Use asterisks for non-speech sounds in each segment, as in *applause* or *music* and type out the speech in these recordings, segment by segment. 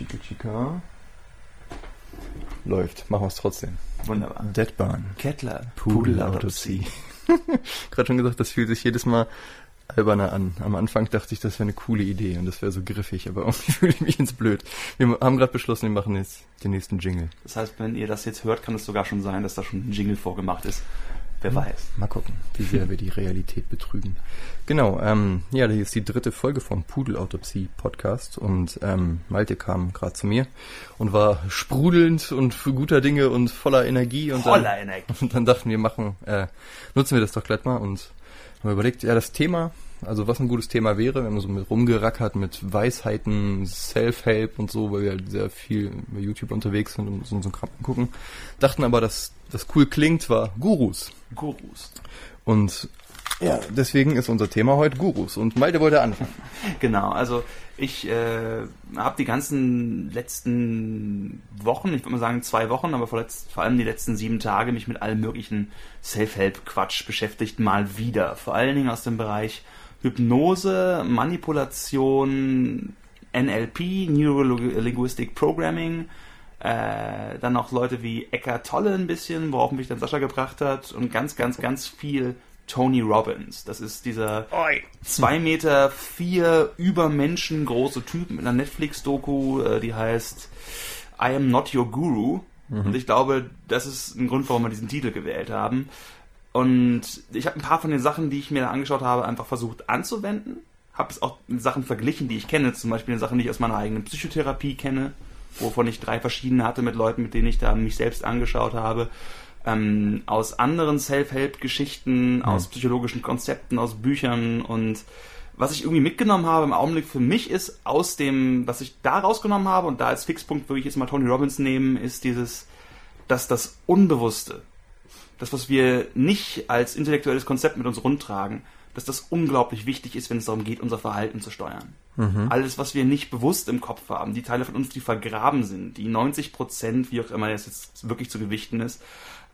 Chica Chica. Läuft. Machen wir es trotzdem. Wunderbar. Deadbahn. Kettler. Pudelautopsie. *laughs* Gerade schon gesagt, das fühlt sich jedes Mal alberner an. Am Anfang dachte ich, das wäre eine coole Idee und das wäre so griffig, aber *laughs* irgendwie fühle ich mich ins Blöd. Wir haben gerade beschlossen, wir machen jetzt den nächsten Jingle. Das heißt, wenn ihr das jetzt hört, kann es sogar schon sein, dass da schon ein Jingle vorgemacht ist. Wer weiß. Mal gucken, wie sehr wir die Realität betrügen. Genau, ähm, ja, das ist die dritte Folge vom Pudelautopsie-Podcast und ähm, Malte kam gerade zu mir und war sprudelnd und für guter Dinge und voller Energie. Und Voller dann, Energie. *laughs* Und dann dachten wir, machen, äh, nutzen wir das doch gleich mal und haben überlegt, ja, das Thema, also was ein gutes Thema wäre, wenn man so mit rumgerackert mit Weisheiten, Self-Help und so, weil wir halt sehr viel bei YouTube unterwegs sind und so, so Kram gucken, dachten aber, dass das cool klingt, war Gurus. Gurus. Und ja, deswegen ist unser Thema heute Gurus. Und Malte wollte anfangen. *laughs* Genau, also ich äh, habe die ganzen letzten Wochen, ich würde mal sagen zwei Wochen, aber vor, vor allem die letzten sieben Tage mich mit allem möglichen Self-Help-Quatsch beschäftigt, mal wieder. Vor allen Dingen aus dem Bereich Hypnose, Manipulation, NLP, Neuro-Linguistic Programming, äh, dann noch Leute wie Eckart Tolle ein bisschen, worauf mich dann Sascha gebracht hat und ganz, ganz, ganz viel Tony Robbins. Das ist dieser zwei Meter vier Übermenschen große Typ mit einer Netflix-Doku, äh, die heißt I am not your guru. Und ich glaube, das ist ein Grund, warum wir diesen Titel gewählt haben. Und ich habe ein paar von den Sachen, die ich mir da angeschaut habe, einfach versucht anzuwenden. Habe es auch mit Sachen verglichen, die ich kenne. Zum Beispiel Sachen, die ich aus meiner eigenen Psychotherapie kenne, wovon ich drei verschiedene hatte mit Leuten, mit denen ich da mich selbst angeschaut habe. Ähm, aus anderen Self-Help-Geschichten, aus psychologischen Konzepten, aus Büchern und was ich irgendwie mitgenommen habe im Augenblick für mich ist, aus dem, was ich da rausgenommen habe und da als Fixpunkt würde ich jetzt mal Tony Robbins nehmen, ist dieses, dass das Unbewusste, das, was wir nicht als intellektuelles Konzept mit uns rumtragen, dass das unglaublich wichtig ist, wenn es darum geht, unser Verhalten zu steuern. Alles, was wir nicht bewusst im Kopf haben, die Teile von uns, die vergraben sind, die 90 Prozent, wie auch immer das jetzt wirklich zu gewichten ist,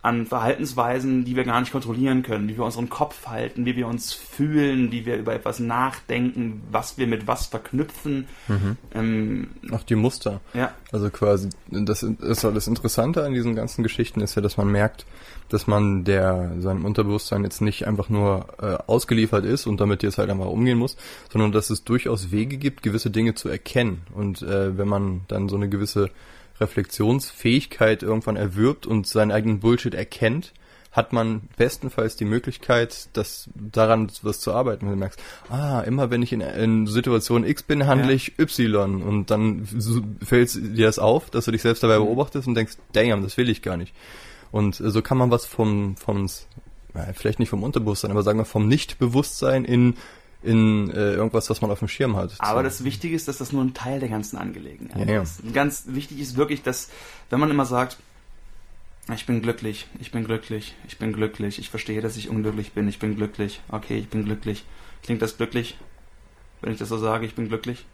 an Verhaltensweisen, die wir gar nicht kontrollieren können, wie wir unseren Kopf halten, wie wir uns fühlen, wie wir über etwas nachdenken, was wir mit was verknüpfen. Ähm, Auch die Muster. ja, Also quasi, das ist so das Interessante an diesen ganzen Geschichten ist ja, dass man merkt, dass man der seinem Unterbewusstsein jetzt nicht einfach nur äh, ausgeliefert ist und damit jetzt halt einfach umgehen muss, sondern dass es durchaus Wege gibt, gewisse Dinge zu erkennen. Und äh, wenn man dann so eine gewisse Reflexionsfähigkeit irgendwann erwirbt und seinen eigenen Bullshit erkennt, hat man bestenfalls die Möglichkeit, das daran was zu arbeiten. Wenn du merkst, ah, immer wenn ich in, in Situation X bin, handle Ja. ich Y und dann fällt dir das auf, dass du dich selbst dabei beobachtest und denkst, damn, das will ich gar nicht. Und äh, so kann man was vom, vom vielleicht nicht vom Unterbewusstsein, aber sagen wir vom Nichtbewusstsein in in äh, irgendwas, was man auf dem Schirm hat. Aber So. das Wichtige ist, dass das nur ein Teil der ganzen Angelegenheit Ja, ja. ist. Ganz wichtig ist wirklich, dass, wenn man immer sagt, ich bin glücklich, ich bin glücklich, ich bin glücklich, ich verstehe, dass ich unglücklich bin, ich bin glücklich, okay, ich bin glücklich. Klingt das glücklich? Wenn ich das so sage, ich bin glücklich?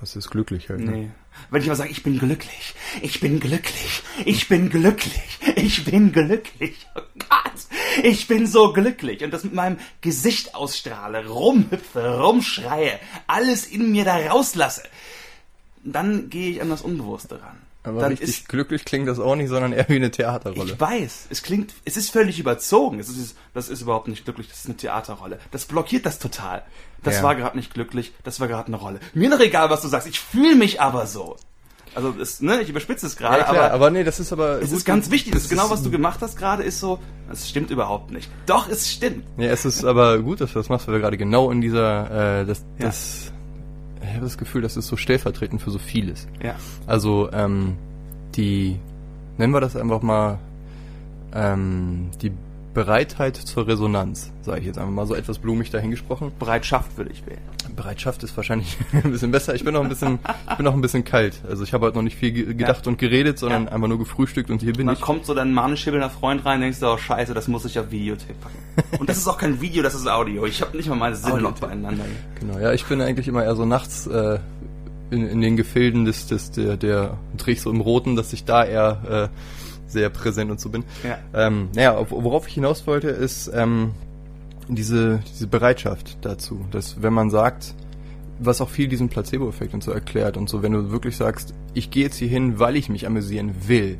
was ist glücklich halt. Ne? Nee. Wenn ich immer sage, ich bin glücklich, ich bin glücklich, ich bin glücklich, ich bin glücklich, oh Gott, ich bin so glücklich und das mit meinem Gesicht ausstrahle, rumhüpfe, rumschreie, alles in mir da rauslasse, dann gehe ich an das Unbewusste ran. Aber dann richtig ist, glücklich klingt das auch nicht, sondern eher wie eine Theaterrolle. ich weiß, es klingt, es ist völlig überzogen. Es ist, das ist überhaupt nicht glücklich, das ist eine Theaterrolle. Das blockiert das total. Das Ja. war gerade nicht glücklich, das war gerade eine Rolle. Mir doch egal, was du sagst, ich fühle mich aber so. Also, es, ne, ich überspitze es gerade, ja, klar, aber, aber, nee, das ist aber es ist ganz wichtig. Das ist genau, ist- was du gemacht hast gerade, ist so, es stimmt überhaupt nicht. Doch, es stimmt. Ja, es ist aber gut, dass du das machst, weil wir gerade genau in dieser, äh, das, Ja. das, ich habe das Gefühl, das ist so stellvertretend für so vieles. Ja. Also, ähm, die, nennen wir das einfach mal, ähm, die Bereitheit zur Resonanz, sage ich jetzt einfach mal so etwas blumig dahingesprochen. Bereitschaft würde ich wählen. Bereitschaft ist wahrscheinlich *laughs* ein bisschen besser. Ich bin noch ein bisschen, ich bin noch ein bisschen kalt. Also ich habe heute noch nicht viel ge- gedacht und geredet, sondern Ja. einfach nur gefrühstückt und hier bin dann ich. kommt so dein manisch hibbelnder Freund rein, denkst du, oh scheiße, das muss ich auf Videotape packen. Und das ist auch kein Video, das ist Audio. Ich habe nicht mal meine Sinne noch beieinander. Genau, ja, ich bin eigentlich immer eher so nachts äh, in, in den Gefilden des, des der, der drehe ich so im Roten, dass ich da eher äh, sehr präsent und so bin. Ja. Ähm, naja, auf- worauf ich hinaus wollte, ist ähm, diese, diese Bereitschaft dazu, dass wenn man sagt, was auch viel diesen Placebo-Effekt und so erklärt und so, wenn du wirklich sagst, ich gehe jetzt hier hin, weil ich mich amüsieren will,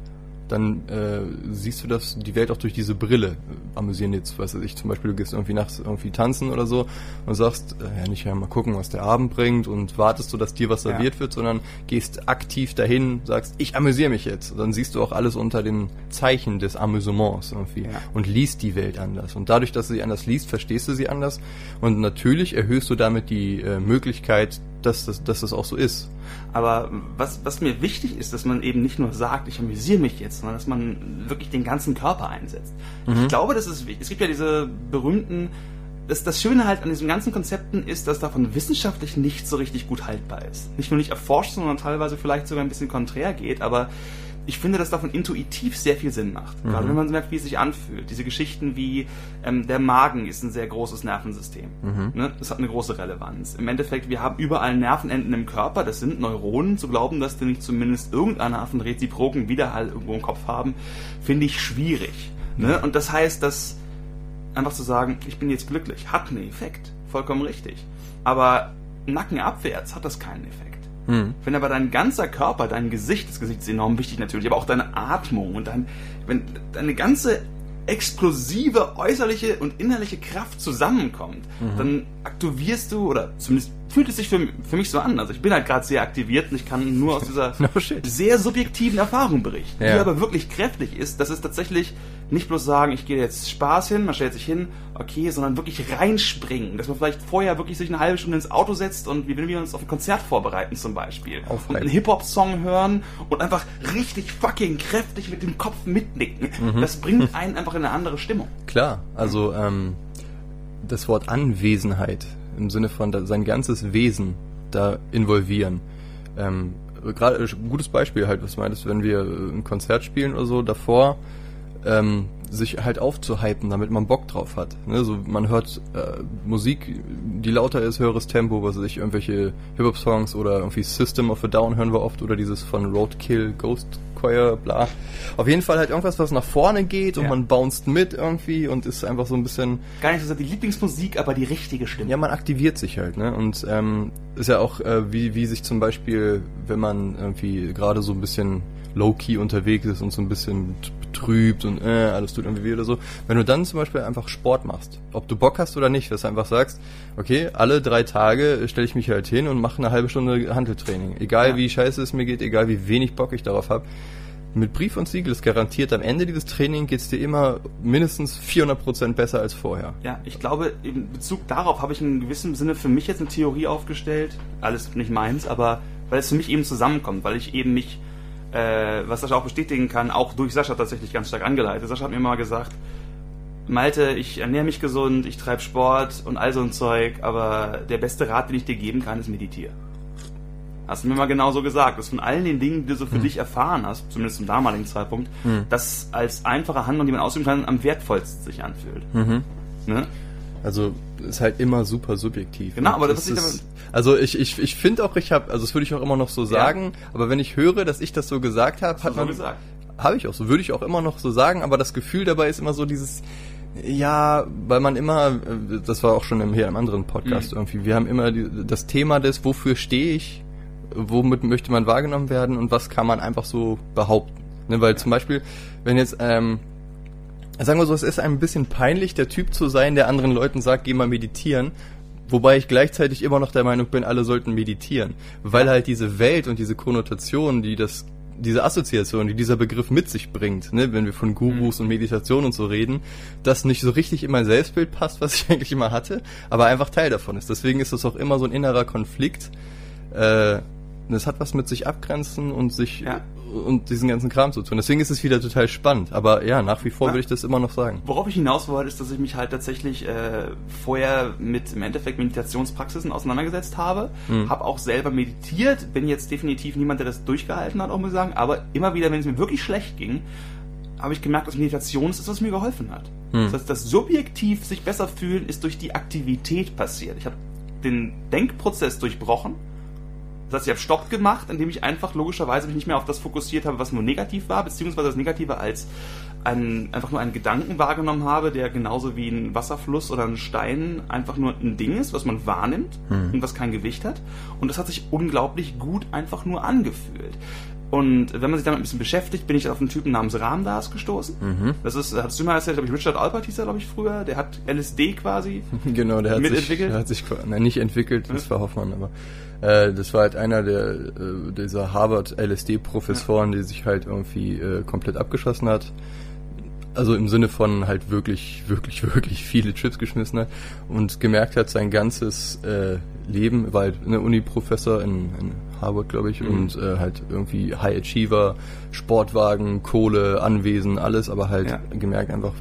dann äh, siehst du das, die Welt auch durch diese Brille. Amüsieren jetzt, weiß ich, zum Beispiel, du gehst irgendwie nachts irgendwie tanzen oder so und sagst, äh, ja, nicht ja, mal gucken, was der Abend bringt und wartest du, dass dir was serviert ja. wird, sondern gehst aktiv dahin, sagst, ich amüsiere mich jetzt. Und dann siehst du auch alles unter den Zeichen des Amüsements irgendwie ja. und liest die Welt anders. Und dadurch, dass du sie anders liest, verstehst du sie anders und natürlich erhöhst du damit die äh, Möglichkeit, dass das, dass das auch so ist. Aber was, was mir wichtig ist, dass man eben nicht nur sagt, ich amüsiere mich jetzt, sondern dass man wirklich den ganzen Körper einsetzt. Mhm. Ich glaube, das ist wichtig. Es gibt ja diese berühmten, das, das Schöne halt an diesen ganzen Konzepten ist, dass davon wissenschaftlich nicht so richtig gut haltbar ist. Nicht nur nicht erforscht, sondern teilweise vielleicht sogar ein bisschen konträr geht, aber ich finde, dass davon intuitiv sehr viel Sinn macht. Mhm. Gerade wenn man merkt, wie es sich anfühlt. Diese Geschichten wie ähm, der Magen ist ein sehr großes Nervensystem. Mhm. Ne? Das hat eine große Relevanz. Im Endeffekt, wir haben überall Nervenenden im Körper. Das sind Neuronen. Zu glauben, dass die nicht zumindest irgendeine Art von reziproken Widerhall irgendwo im Kopf haben, finde ich schwierig. Ne? Und das heißt, dass einfach zu sagen, ich bin jetzt glücklich, hat einen Effekt. Vollkommen richtig. Aber nackenabwärts hat das keinen Effekt. Hm. Wenn aber dein ganzer Körper, dein Gesicht, das Gesicht ist enorm wichtig natürlich, aber auch deine Atmung und dein, wenn deine ganze explosive äußerliche und innerliche Kraft zusammenkommt, mhm. dann aktivierst du, oder zumindest fühlt es sich für, für mich so an. Also ich bin halt gerade sehr aktiviert und ich kann nur aus dieser *laughs* no sehr subjektiven Erfahrung berichten, ja. die aber wirklich kräftig ist. Das ist tatsächlich nicht bloß sagen, ich gehe jetzt Spaß hin, man stellt sich hin, okay, sondern wirklich reinspringen. Dass man vielleicht vorher wirklich sich eine halbe Stunde ins Auto setzt und wie wenn wir uns auf ein Konzert vorbereiten zum Beispiel. Aufreib. Und einen Hip-Hop-Song hören und einfach richtig fucking kräftig mit dem Kopf mitnicken. Mhm. Das bringt *laughs* einen einfach in eine andere Stimmung. Klar, also ähm, das Wort Anwesenheit im Sinne von sein ganzes Wesen da involvieren. Ähm, Gerade äh, gutes Beispiel halt, was meintest, wenn wir äh, ein Konzert spielen oder so, davor ähm, sich halt aufzuhypen, damit man Bock drauf hat. Ne? So, man hört äh, Musik, die lauter ist, höheres Tempo, was weiß ich, irgendwelche Hip-Hop-Songs oder irgendwie System of a Down hören wir oft oder dieses von Roadkill, Ghost Choir, bla. Auf jeden Fall halt irgendwas, was nach vorne geht ja. und man bounced mit irgendwie und ist einfach so ein bisschen... Gar nicht so die Lieblingsmusik, aber die richtige Stimme. Ja, man aktiviert sich halt, ne? Und ähm, ist ja auch, äh, wie, wie sich zum Beispiel, wenn man irgendwie gerade so ein bisschen low-key unterwegs ist und so ein bisschen betrübt und äh, alles tut irgendwie weh oder so. Wenn du dann zum Beispiel einfach Sport machst, ob du Bock hast oder nicht, dass du einfach sagst, okay, alle drei Tage stelle ich mich halt hin und mache eine halbe Stunde Handeltraining. Egal ja. wie scheiße es mir geht, egal wie wenig Bock ich darauf habe. Mit Brief und Siegel ist garantiert, am Ende dieses Trainings geht es dir immer mindestens 400% besser als vorher. Ja, ich glaube, in Bezug darauf habe ich in gewissem Sinne für mich jetzt eine Theorie aufgestellt. Alles nicht meins, aber weil es für mich eben zusammenkommt, weil ich eben mich äh, was Sascha auch bestätigen kann, auch durch Sascha tatsächlich ganz stark angeleitet. Sascha hat mir mal gesagt, Malte, ich ernähre mich gesund, ich treibe Sport und all so ein Zeug, aber der beste Rat, den ich dir geben kann, ist meditiere. Hast du mir mal genau so gesagt, dass von allen den Dingen, die du so für hm. dich erfahren hast, zumindest zum damaligen Zeitpunkt, hm. das als einfache Handlung, die man ausüben kann, am wertvollsten sich anfühlt. Mhm. Ne? Also ist halt immer super subjektiv. Genau, aber das, das ist, also ich ich ich finde auch, ich habe, also das würde ich auch immer noch so sagen. Ja. Aber wenn ich höre, dass ich das so gesagt habe, hat man, so habe ich auch so, würde ich auch immer noch so sagen. Aber das Gefühl dabei ist immer so dieses, ja, weil man immer, das war auch schon im, hier im anderen Podcast mhm. irgendwie. Wir haben immer die, das Thema des, wofür stehe ich, womit möchte man wahrgenommen werden und was kann man einfach so behaupten. Ne, weil ja. zum Beispiel, wenn jetzt ähm, sagen wir so, es ist ein bisschen peinlich, der Typ zu sein, der anderen Leuten sagt, geh mal meditieren. Wobei ich gleichzeitig immer noch der Meinung bin, alle sollten meditieren. Weil halt diese Welt und diese Konnotation, die das, diese Assoziation, die dieser Begriff mit sich bringt, ne, wenn wir von Gurus mhm. und Meditation und so reden, das nicht so richtig in mein Selbstbild passt, was ich *laughs* eigentlich immer hatte, aber einfach Teil davon ist. Deswegen ist das auch immer so ein innerer Konflikt. Äh, es hat was mit sich abgrenzen und sich ja und diesen ganzen Kram zu tun. Deswegen ist es wieder total spannend. Aber ja, nach wie vor ja. würde ich das immer noch sagen. Worauf ich hinaus wollte, ist, dass ich mich halt tatsächlich äh, vorher mit im Endeffekt Meditationspraxisen auseinandergesetzt habe. Mhm. Habe auch selber meditiert. Bin jetzt definitiv niemand, der das durchgehalten hat, auch mal sagen. Aber immer wieder, wenn es mir wirklich schlecht ging, habe ich gemerkt, dass Meditation ist, was mir geholfen hat. Mhm. Das heißt, das subjektiv sich besser fühlen ist durch die Aktivität passiert. Ich habe den Denkprozess durchbrochen Das heißt, ich habe Stopp gemacht, indem ich einfach logischerweise mich nicht mehr auf das fokussiert habe, was nur negativ war, beziehungsweise das Negative als ein, einfach nur einen Gedanken wahrgenommen habe, der genauso wie ein Wasserfluss oder ein Stein einfach nur ein Ding ist, was man wahrnimmt Hm. und was kein Gewicht hat. Und das hat sich unglaublich gut einfach nur angefühlt. Und wenn man sich damit ein bisschen beschäftigt, bin ich auf einen Typen namens Ramdas gestoßen. Mhm. Das ist, hattest du mal erzählt, glaube ich, Richard Alpert hieß er, glaube ich, früher. Der hat LSD quasi. *laughs* Genau, der hat sich, Mitentwickelt? der hat sich, nein, nicht entwickelt, das war Hoffmann, aber äh, das war halt einer der äh, dieser Harvard LSD-Professoren, die sich halt irgendwie äh, komplett abgeschossen hat. Also im Sinne von halt wirklich, wirklich, *laughs* wirklich viele Chips geschmissen hat und gemerkt hat, sein ganzes äh, Leben, war halt eine Uni-Professor in, in Harvard, glaube ich, Mhm. und äh, halt irgendwie High Achiever, Sportwagen, Kohle, Anwesen, alles, aber halt Ja. gemerkt einfach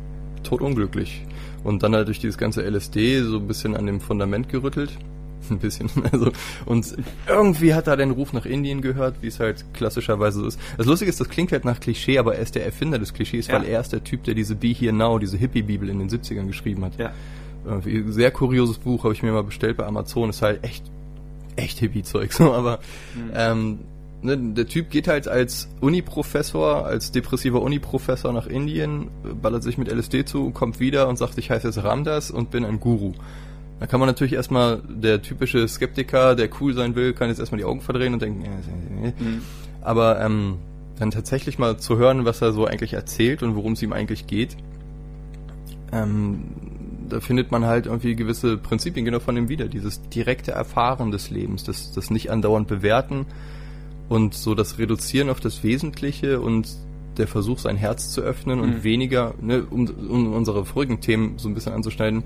totunglücklich. Und dann halt durch dieses ganze LSD so ein bisschen an dem Fundament gerüttelt. *laughs* Ein bisschen, also, und irgendwie hat er den Ruf nach Indien gehört, wie es halt klassischerweise so ist. Das Lustige ist, das klingt halt nach Klischee, aber er ist der Erfinder des Klischees, Ja. weil er ist der Typ, der diese Be Here Now, diese Hippie-Bibel in den 70ern geschrieben hat. Ja. Sehr kurioses Buch, habe ich mir mal bestellt bei Amazon, ist halt echt, echt Hippie-Zeug, so, aber, Mhm. ähm, ne, der Typ geht halt als Uni-Professor, als depressiver Uni-Professor nach Indien, ballert sich mit LSD zu, kommt wieder und sagt, ich heiße jetzt Ramdas und bin ein Guru. Da kann man natürlich erstmal, der typische Skeptiker, der cool sein will, kann jetzt erstmal die Augen verdrehen und denken, ja, Mhm. aber ähm, dann tatsächlich mal zu hören, was er so eigentlich erzählt und worum es ihm eigentlich geht, ähm, da findet man halt irgendwie gewisse Prinzipien genau von ihm wieder. Dieses direkte Erfahren des Lebens, das, das nicht andauernd bewerten und so das Reduzieren auf das Wesentliche und der Versuch, sein Herz zu öffnen und Mhm. weniger, ne, um, um unsere vorigen Themen so ein bisschen anzuschneiden,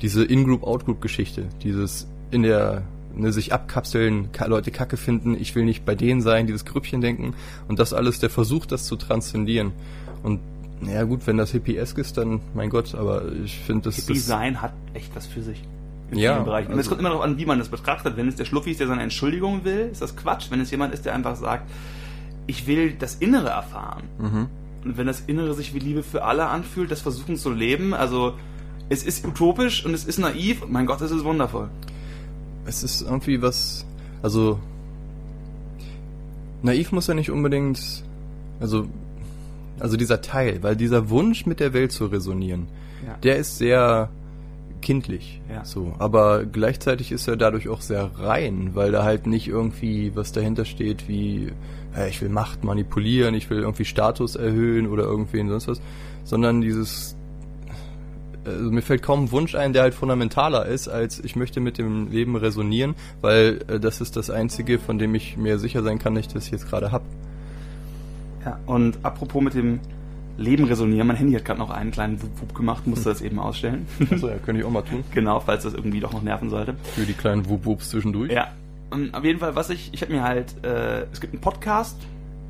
diese In-Group-Out-Group-Geschichte, dieses in der ne, sich abkapseln, ka Leute Kacke finden, ich will nicht bei denen sein, dieses Grüppchen denken und das alles, der Versuch, das zu transzendieren. Und ja gut, wenn das hippiesk ist, dann mein Gott, aber ich finde das, Hippie das sein hat echt was für sich. In Ja, Bereichen. Und es also- kommt immer darauf an, wie man das betrachtet. Wenn es der Schluffi ist, der seine Entschuldigung will, ist das Quatsch. Wenn es jemand ist, der einfach sagt, ich will das Innere erfahren. mhm. Und wenn das Innere sich wie Liebe für alle anfühlt, das versuchen zu leben, also es ist utopisch und es ist naiv mein Gott, es ist wundervoll. es ist irgendwie was, also naiv muss ja nicht unbedingt, also also dieser Teil, weil dieser Wunsch mit der Welt zu resonieren, Ja. der ist sehr kindlich, Ja. so, aber gleichzeitig ist er dadurch auch sehr rein, weil da halt nicht irgendwie was dahinter steht wie äh, ich will Macht manipulieren, ich will irgendwie Status erhöhen oder irgendwen sonst was, sondern dieses also mir fällt kaum ein Wunsch ein, der halt fundamentaler ist, als ich möchte mit dem Leben resonieren, weil äh, das ist das Einzige, von dem ich mir sicher sein kann, dass ich das jetzt gerade hab. Ja, und apropos mit dem Leben resonieren, mein Handy hat gerade noch einen kleinen Wup Wup gemacht, musste das eben ausstellen. Achso, ja, könnte ich auch mal tun. genau, falls das irgendwie doch noch nerven sollte. Für die kleinen Wup-Wups zwischendurch. Ja, und auf jeden Fall, was ich, ich habe mir halt, äh, es gibt einen Podcast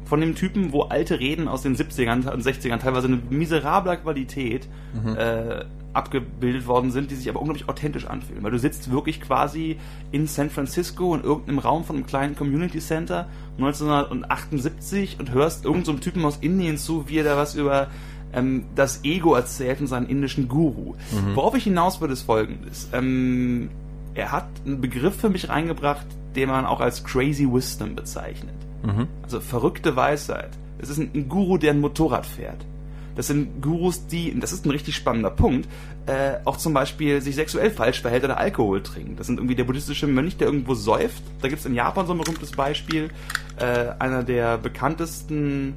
von dem Typen, wo alte Reden aus den 70ern und 60ern teilweise in miserabler Qualität Mhm. äh, abgebildet worden sind, die sich aber unglaublich authentisch anfühlen. Weil du sitzt wirklich quasi in San Francisco in irgendeinem Raum von einem kleinen Community Center 1978 und hörst irgendeinem so Typen aus Indien zu, wie er da was über ähm, das Ego erzählt und seinen indischen Guru. Worauf ich hinaus würde, ist folgendes. Ähm, er hat einen Begriff für mich reingebracht, den man auch als Crazy Wisdom bezeichnet. Mhm. Also verrückte Weisheit. Es ist ein, ein Guru, der ein Motorrad fährt. Das sind Gurus, die, und das ist ein richtig spannender Punkt, äh, auch zum Beispiel sich sexuell falsch verhält oder Alkohol trinkt. Das sind irgendwie der buddhistische Mönch, der irgendwo säuft. Da gibt es in Japan so ein berühmtes Beispiel. Äh, einer der bekanntesten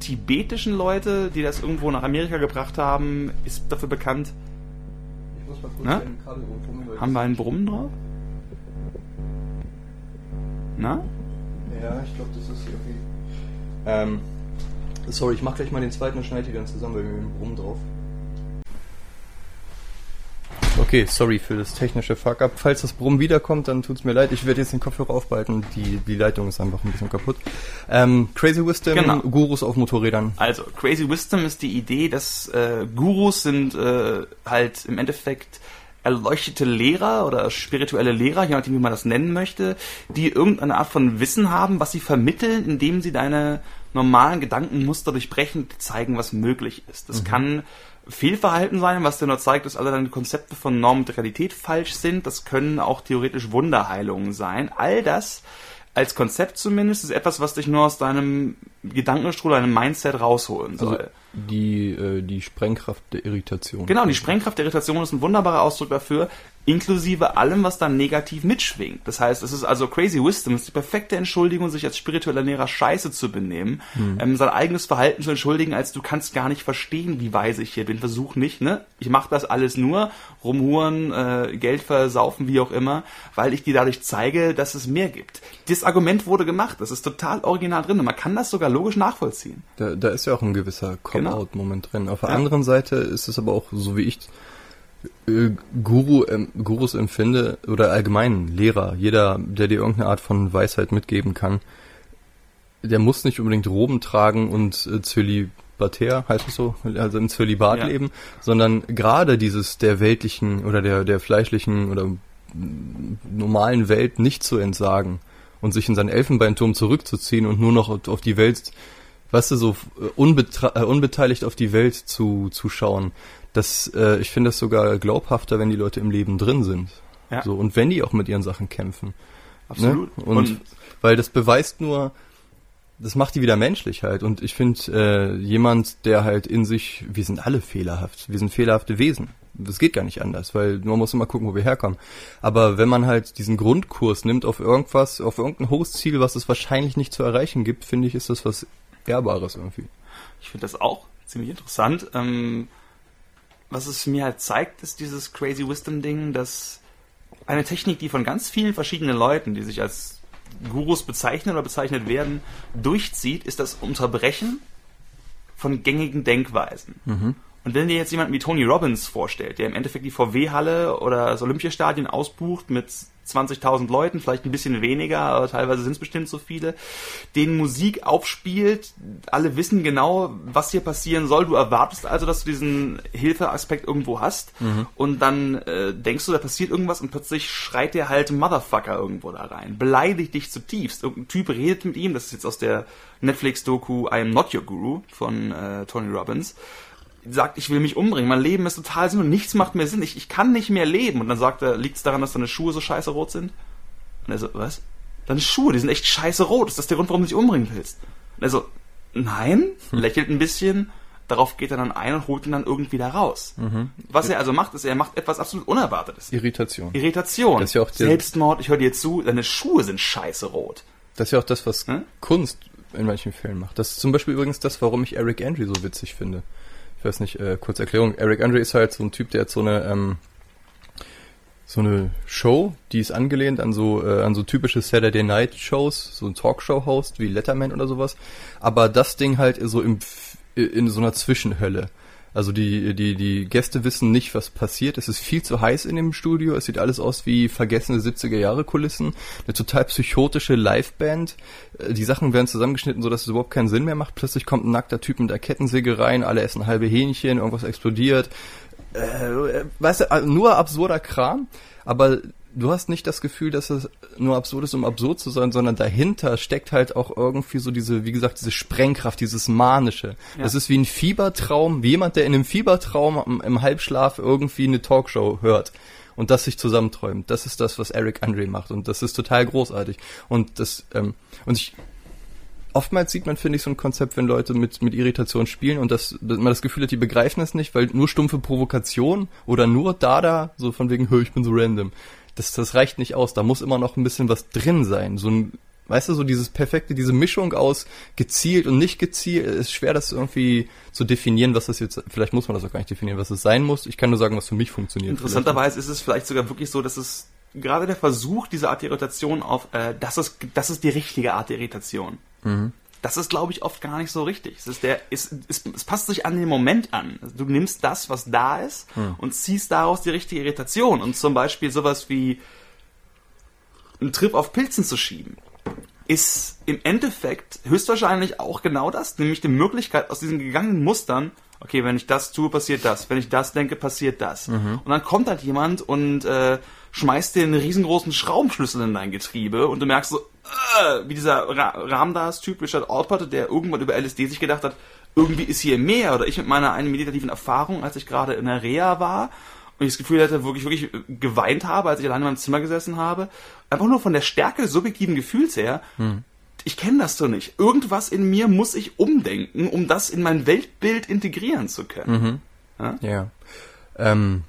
tibetischen Leute, die das irgendwo nach Amerika gebracht haben, ist dafür bekannt. Ich muss mal kurz Na? Kabel Haben wir einen Brummen drauf? Na? Ja, ich glaube, das ist irgendwie. Ähm, sorry, ich mach gleich mal den zweiten und schneide die dann zusammen, weil wir mit dem Brumm drauf. Okay, sorry für das technische Fuck-up. Falls das Brummen wiederkommt, dann tut's mir leid. Ich werde jetzt den Kopfhörer aufbehalten. Die, die Leitung ist einfach ein bisschen kaputt. Ähm, Crazy Wisdom, Genau. Gurus auf Motorrädern. Also, Crazy Wisdom ist die Idee, dass äh, Gurus sind äh, halt im Endeffekt erleuchtete Lehrer oder spirituelle Lehrer, je nachdem, wie man das nennen möchte, die irgendeine Art von Wissen haben, was sie vermitteln, indem sie deine normalen Gedankenmuster durchbrechen und zeigen, was möglich ist. Das kann Fehlverhalten sein, was dir nur zeigt, dass alle deine Konzepte von Norm und Realität falsch sind. Das können auch theoretisch Wunderheilungen sein. All das als Konzept zumindest, ist etwas, was dich nur aus deinem Gedankenstrudel, deinem Mindset rausholen soll. Also die, äh, die Sprengkraft der Irritation. Genau, die Sprengkraft der Irritation ist ein wunderbarer Ausdruck dafür, inklusive allem, was dann negativ mitschwingt. Das heißt, es ist also Crazy Wisdom, es ist die perfekte Entschuldigung, sich als spiritueller Lehrer scheiße zu benehmen, hm. ähm, sein eigenes Verhalten zu entschuldigen, als du kannst gar nicht verstehen, wie weise ich hier bin. Versuch nicht, ne? Ich mache das alles nur, rumhuren, äh, Geld versaufen, wie auch immer, weil ich dir dadurch zeige, dass es mehr gibt. Das Argument wurde gemacht, das ist total original drin und man kann das sogar logisch nachvollziehen. Da, da ist ja auch ein gewisser Cop-Out-Moment genau. drin. Auf der ja. anderen Seite ist es aber auch, so wie ich äh, Guru, ähm, Gurus empfinde, oder allgemein Lehrer, jeder, der dir irgendeine Art von Weisheit mitgeben kann, der muss nicht unbedingt Roben tragen und äh, zölibatär, heißt es so, also im Zölibat ja. leben, sondern gerade dieses der weltlichen oder der, der fleischlichen oder normalen Welt nicht zu entsagen und sich in seinen Elfenbeinturm zurückzuziehen und nur noch auf die Welt, weißt du, so äh, äh, unbeteiligt auf die Welt zu, zu schauen. Das, äh, ich finde das sogar glaubhafter, wenn die Leute im Leben drin sind. Ja. So, und wenn die auch mit ihren Sachen kämpfen. Absolut. Ne? Und, und weil das beweist nur, das macht die wieder menschlich halt. Und ich finde, äh, jemand, der halt in sich, wir sind alle fehlerhaft, wir sind fehlerhafte Wesen. Das geht gar nicht anders, weil man muss immer gucken, wo wir herkommen. Aber wenn man halt diesen Grundkurs nimmt auf irgendwas, auf irgendein Hostziel, was es wahrscheinlich nicht zu erreichen gibt, finde ich, ist das was Ehrbares irgendwie. Ich finde das auch ziemlich interessant. Ähm, was es mir halt zeigt, ist dieses Crazy Wisdom Ding, dass eine Technik, die von ganz vielen verschiedenen Leuten, die sich als Gurus bezeichnen oder bezeichnet werden, durchzieht, ist das Unterbrechen von gängigen Denkweisen. Mhm. Und wenn dir jetzt jemand wie Tony Robbins vorstellt, der im Endeffekt die VW-Halle oder das Olympiastadion ausbucht mit 20.000 Leuten, vielleicht ein bisschen weniger, aber teilweise sind es bestimmt so viele, den Musik aufspielt, alle wissen genau, was hier passieren soll. Du erwartest also, dass du diesen Hilfeaspekt irgendwo hast mhm. und dann äh, denkst du, da passiert irgendwas und plötzlich schreit der halt Motherfucker irgendwo da rein, beleidigt dich zutiefst. Irgendein Typ redet mit ihm, das ist jetzt aus der Netflix-Doku I Am Not Your Guru von äh, Tony Robbins sagt, ich will mich umbringen, mein Leben ist total sinnlos, nichts macht mehr Sinn, ich, ich kann nicht mehr leben. Und dann sagt er, liegt es daran, dass deine Schuhe so scheiße rot sind? Und er so, was? Deine Schuhe, die sind echt scheiße rot, ist das der Grund, warum du dich umbringen willst? Und er so, nein, hm. lächelt ein bisschen, darauf geht er dann ein und holt ihn dann irgendwie da raus. Mhm. Was er also macht, ist, er macht etwas absolut Unerwartetes. Irritation. Irritation. Das ist ja auch Selbstmord, ich höre dir zu, deine Schuhe sind scheiße rot. Das ist ja auch das, was hm? Kunst in manchen Fällen macht. Das ist zum Beispiel übrigens das, warum ich Eric Andre so witzig finde ich weiß nicht, äh, kurze Erklärung. Eric Andre ist halt so ein Typ, der hat so eine, ähm, so eine Show, die ist angelehnt an so, äh, an so typische Saturday Night Shows, so ein Talkshow-Host wie Letterman oder sowas. Aber das Ding halt so im, in so einer Zwischenhölle. Also die, die, die Gäste wissen nicht, was passiert. Es ist viel zu heiß in dem Studio. Es sieht alles aus wie vergessene 70er Jahre Kulissen. Eine total psychotische Liveband. Äh, die Sachen werden zusammengeschnitten, so dass es überhaupt keinen Sinn mehr macht. Plötzlich kommt ein nackter Typ mit der Kettensäge rein, alle essen halbe Hähnchen, irgendwas explodiert. Äh, weißt du, nur absurder Kram. Aber du hast nicht das Gefühl, dass es nur absurd ist, um absurd zu sein, sondern dahinter steckt halt auch irgendwie so diese, wie gesagt, diese Sprengkraft, dieses Manische. Ja. Das ist wie ein Fiebertraum, wie jemand, der in einem Fiebertraum im, im Halbschlaf irgendwie eine Talkshow hört und das sich zusammenträumt. Das ist das, was Eric Andre macht und das ist total großartig. Und das, ähm, und ich, oftmals sieht man, finde ich, so ein Konzept, wenn Leute mit, mit Irritation spielen und das, man das Gefühl hat, die begreifen es nicht, weil nur stumpfe Provokation oder nur Dada, so von wegen, hör, ich bin so random das, das reicht nicht aus. Da muss immer noch ein bisschen was drin sein. So ein, weißt du, so dieses perfekte, diese Mischung aus gezielt und nicht gezielt, ist schwer, das irgendwie zu definieren, was das jetzt, vielleicht muss man das auch gar nicht definieren, was es sein muss. Ich kann nur sagen, was für mich funktioniert. Interessanterweise ist es vielleicht sogar wirklich so, dass es gerade der Versuch dieser Art der Irritation auf, äh, das ist, das ist die richtige Art der Irritation. Mhm das ist, glaube ich, oft gar nicht so richtig. Es, der, es, es, es passt sich an den Moment an. Du nimmst das, was da ist, hm. und ziehst daraus die richtige Irritation. Und zum Beispiel sowas wie einen Trip auf Pilzen zu schieben, ist im Endeffekt höchstwahrscheinlich auch genau das, nämlich die Möglichkeit aus diesen gegangenen Mustern, okay, wenn ich das tue, passiert das, wenn ich das denke, passiert das. Mhm. Und dann kommt halt jemand und äh, schmeißt dir einen riesengroßen Schraubenschlüssel in dein Getriebe und du merkst so, äh, wie dieser Ra Ramdas-Typ Richard Alpert, der irgendwann über LSD sich gedacht hat, irgendwie ist hier mehr. Oder ich mit meiner einen meditativen Erfahrung, als ich gerade in der Reha war und ich das Gefühl hatte, wirklich, wirklich geweint habe, als ich alleine in meinem Zimmer gesessen habe. Einfach nur von der Stärke des subjektiven Gefühls her. Hm. Ich kenne das doch nicht. Irgendwas in mir muss ich umdenken, um das in mein Weltbild integrieren zu können. Mhm. Ja. ja. Ähm,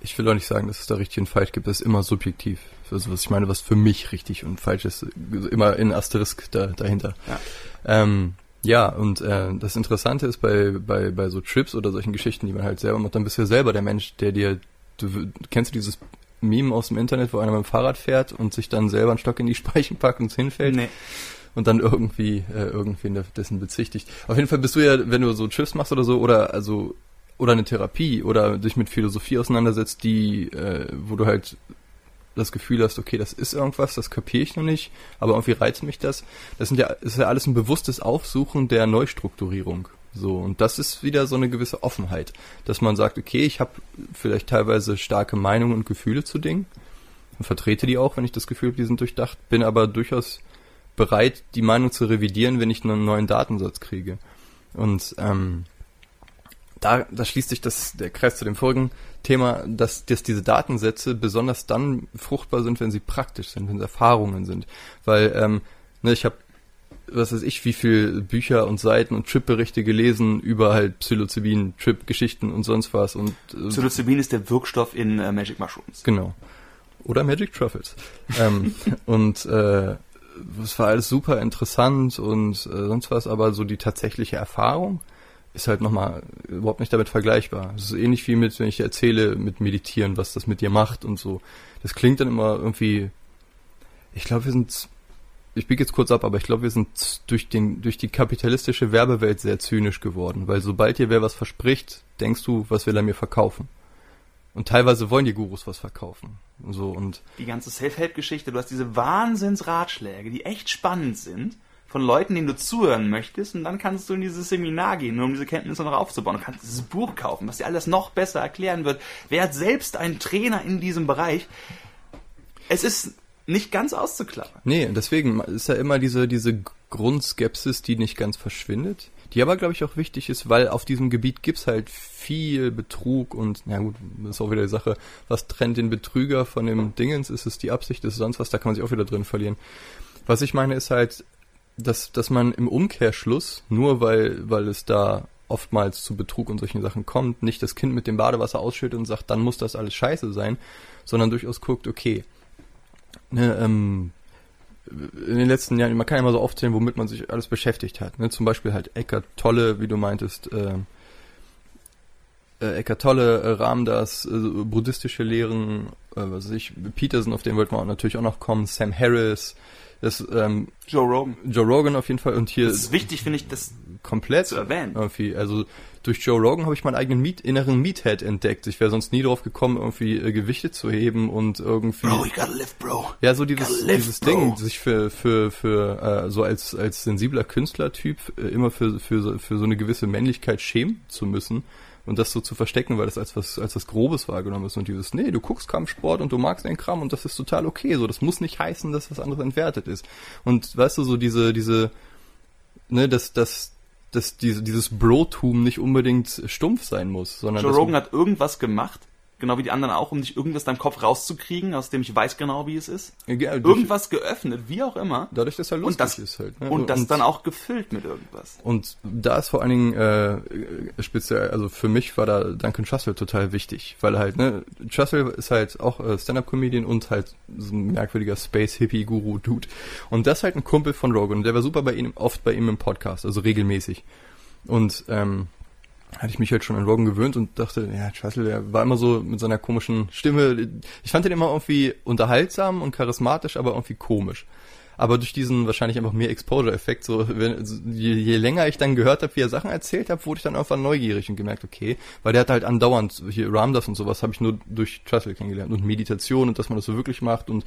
ich will auch nicht sagen, dass es da richtig und falsch gibt. Das ist immer subjektiv. Also was ich meine, was für mich richtig und falsch ist, immer in Asterisk da, dahinter. Ja. Ähm, ja, und äh, das Interessante ist bei, bei, bei so Trips oder solchen Geschichten, die man halt selber macht, dann bist du ja selber der Mensch, der dir, du kennst du dieses Meme aus dem Internet, wo einer mit dem Fahrrad fährt und sich dann selber einen Stock in die *laughs* Speichen packt und es hinfällt? Nee. Und dann irgendwie, äh, irgendwen dessen bezichtigt. Auf jeden Fall bist du ja, wenn du so Trips machst oder so, oder also oder eine Therapie oder dich mit Philosophie auseinandersetzt, die, äh, wo du halt das Gefühl hast, okay, das ist irgendwas, das kapiere ich noch nicht, aber irgendwie reizt mich das. Das sind ja, ist ja alles ein bewusstes Aufsuchen der Neustrukturierung. So, und das ist wieder so eine gewisse Offenheit, dass man sagt, okay, ich habe vielleicht teilweise starke Meinungen und Gefühle zu Dingen und vertrete die auch, wenn ich das Gefühl habe, die sind durchdacht, bin aber durchaus bereit, die Meinung zu revidieren, wenn ich einen neuen Datensatz kriege. Und ähm, da, da schließt sich das, der Kreis zu dem vorigen Thema, dass, dass diese Datensätze besonders dann fruchtbar sind, wenn sie praktisch sind, wenn es Erfahrungen sind. Weil, ähm, ne, ich habe, was weiß ich, wie viel Bücher und Seiten und Trip-Berichte gelesen über halt Psilocybin, Trip-Geschichten und sonst was. Und äh, Psilocybin ist der Wirkstoff in äh, Magic Mushrooms. Genau. Oder Magic Truffles. ähm, *laughs* und äh, es war alles super interessant und äh, sonst was, aber so die tatsächliche Erfahrung, ist halt nochmal überhaupt nicht damit vergleichbar. Es ist ähnlich wie mit, wenn ich erzähle, mit Meditieren, was das mit dir macht und so. Das klingt dann immer irgendwie, ich glaube, wir sind, ich biege jetzt kurz ab, aber ich glaube, wir sind durch den, durch die kapitalistische Werbewelt sehr zynisch geworden, weil sobald dir wer was verspricht, denkst du, was will er mir verkaufen? Und teilweise wollen die Gurus was verkaufen. So und die ganze Self-Help-Geschichte, du hast diese Wahnsinnsratschläge, die echt spannend sind von Leuten, denen du zuhören möchtest, und dann kannst du in dieses Seminar gehen, nur um diese Kenntnisse noch aufzubauen. Du kannst dieses Buch kaufen, was dir alles noch besser erklären wird. Wer hat selbst einen Trainer in diesem Bereich? Es ist nicht ganz auszuklammern. Nee, deswegen ist ja immer diese, diese Grundskepsis, die nicht ganz verschwindet, die aber, glaube ich, auch wichtig ist, weil auf diesem Gebiet gibt's halt viel Betrug und, na gut, das ist auch wieder die Sache, was trennt den Betrüger von dem Dingens, ist es die Absicht, ist es sonst was, da kann man sich auch wieder drin verlieren. Was ich meine, ist halt, dass, dass man im Umkehrschluss, nur weil, weil es da oftmals zu Betrug und solchen Sachen kommt, nicht das Kind mit dem Badewasser ausschüttet und sagt, dann muss das alles scheiße sein, sondern durchaus guckt, okay, ne, ähm, in den letzten Jahren, man kann ja mal so aufzählen, womit man sich alles beschäftigt hat. Ne? Zum Beispiel halt Eckart Tolle, wie du meintest, äh, äh, Eckart Tolle, äh, Ramdas, äh, buddhistische Lehren, äh, was weiß ich, Peterson, auf den wollten wir auch natürlich auch noch kommen, Sam Harris, das, ähm, Joe Rogan. Joe Rogan auf jeden Fall und hier. Das ist wichtig, finde ich, das komplett zu erwähnen. Irgendwie. Also durch Joe Rogan habe ich meinen eigenen Meat, inneren Meathead entdeckt. Ich wäre sonst nie drauf gekommen, irgendwie äh, Gewichte zu heben und irgendwie. Bro, you gotta live, bro. Ja, so dieses, live, dieses Ding, sich für, für, für, äh, so als, als sensibler Künstlertyp äh, immer für, für, für so eine gewisse Männlichkeit schämen zu müssen und das so zu verstecken, weil das als was, als was Grobes wahrgenommen ist und dieses, nee, du guckst Kampfsport und du magst den Kram und das ist total okay, so, das muss nicht heißen, dass was anderes entwertet ist. Und weißt du, so diese, diese, ne, dass, dass, dass diese, dieses Brotum nicht unbedingt stumpf sein muss, sondern. Joe Rogan hat irgendwas gemacht, genau wie die anderen auch, um nicht irgendwas deinem Kopf rauszukriegen, aus dem ich weiß genau, wie es ist. Ja, irgendwas geöffnet, wie auch immer. Dadurch, dass er lustig und das, ist halt. Ne? Und, und das dann auch gefüllt mit irgendwas. Und da ist vor allen Dingen äh, speziell, also für mich war da Duncan Trussell total wichtig, weil halt, ne, Trussell ist halt auch äh, Stand-Up-Comedian und halt so ein merkwürdiger Space-Hippie-Guru-Dude. Und das ist halt ein Kumpel von Rogan, der war super bei ihm, oft bei ihm im Podcast, also regelmäßig. Und ähm, hatte ich mich halt schon an Rogan gewöhnt und dachte, ja, Trussell, der war immer so mit seiner komischen Stimme. Ich fand den immer irgendwie unterhaltsam und charismatisch, aber irgendwie komisch. Aber durch diesen wahrscheinlich einfach mehr Exposure-Effekt, so wenn, je, je länger ich dann gehört habe, wie er Sachen erzählt hat, wurde ich dann irgendwann neugierig und gemerkt, okay, weil der hat halt andauernd hier Ramdas und sowas habe ich nur durch Trussell kennengelernt und Meditation und dass man das so wirklich macht und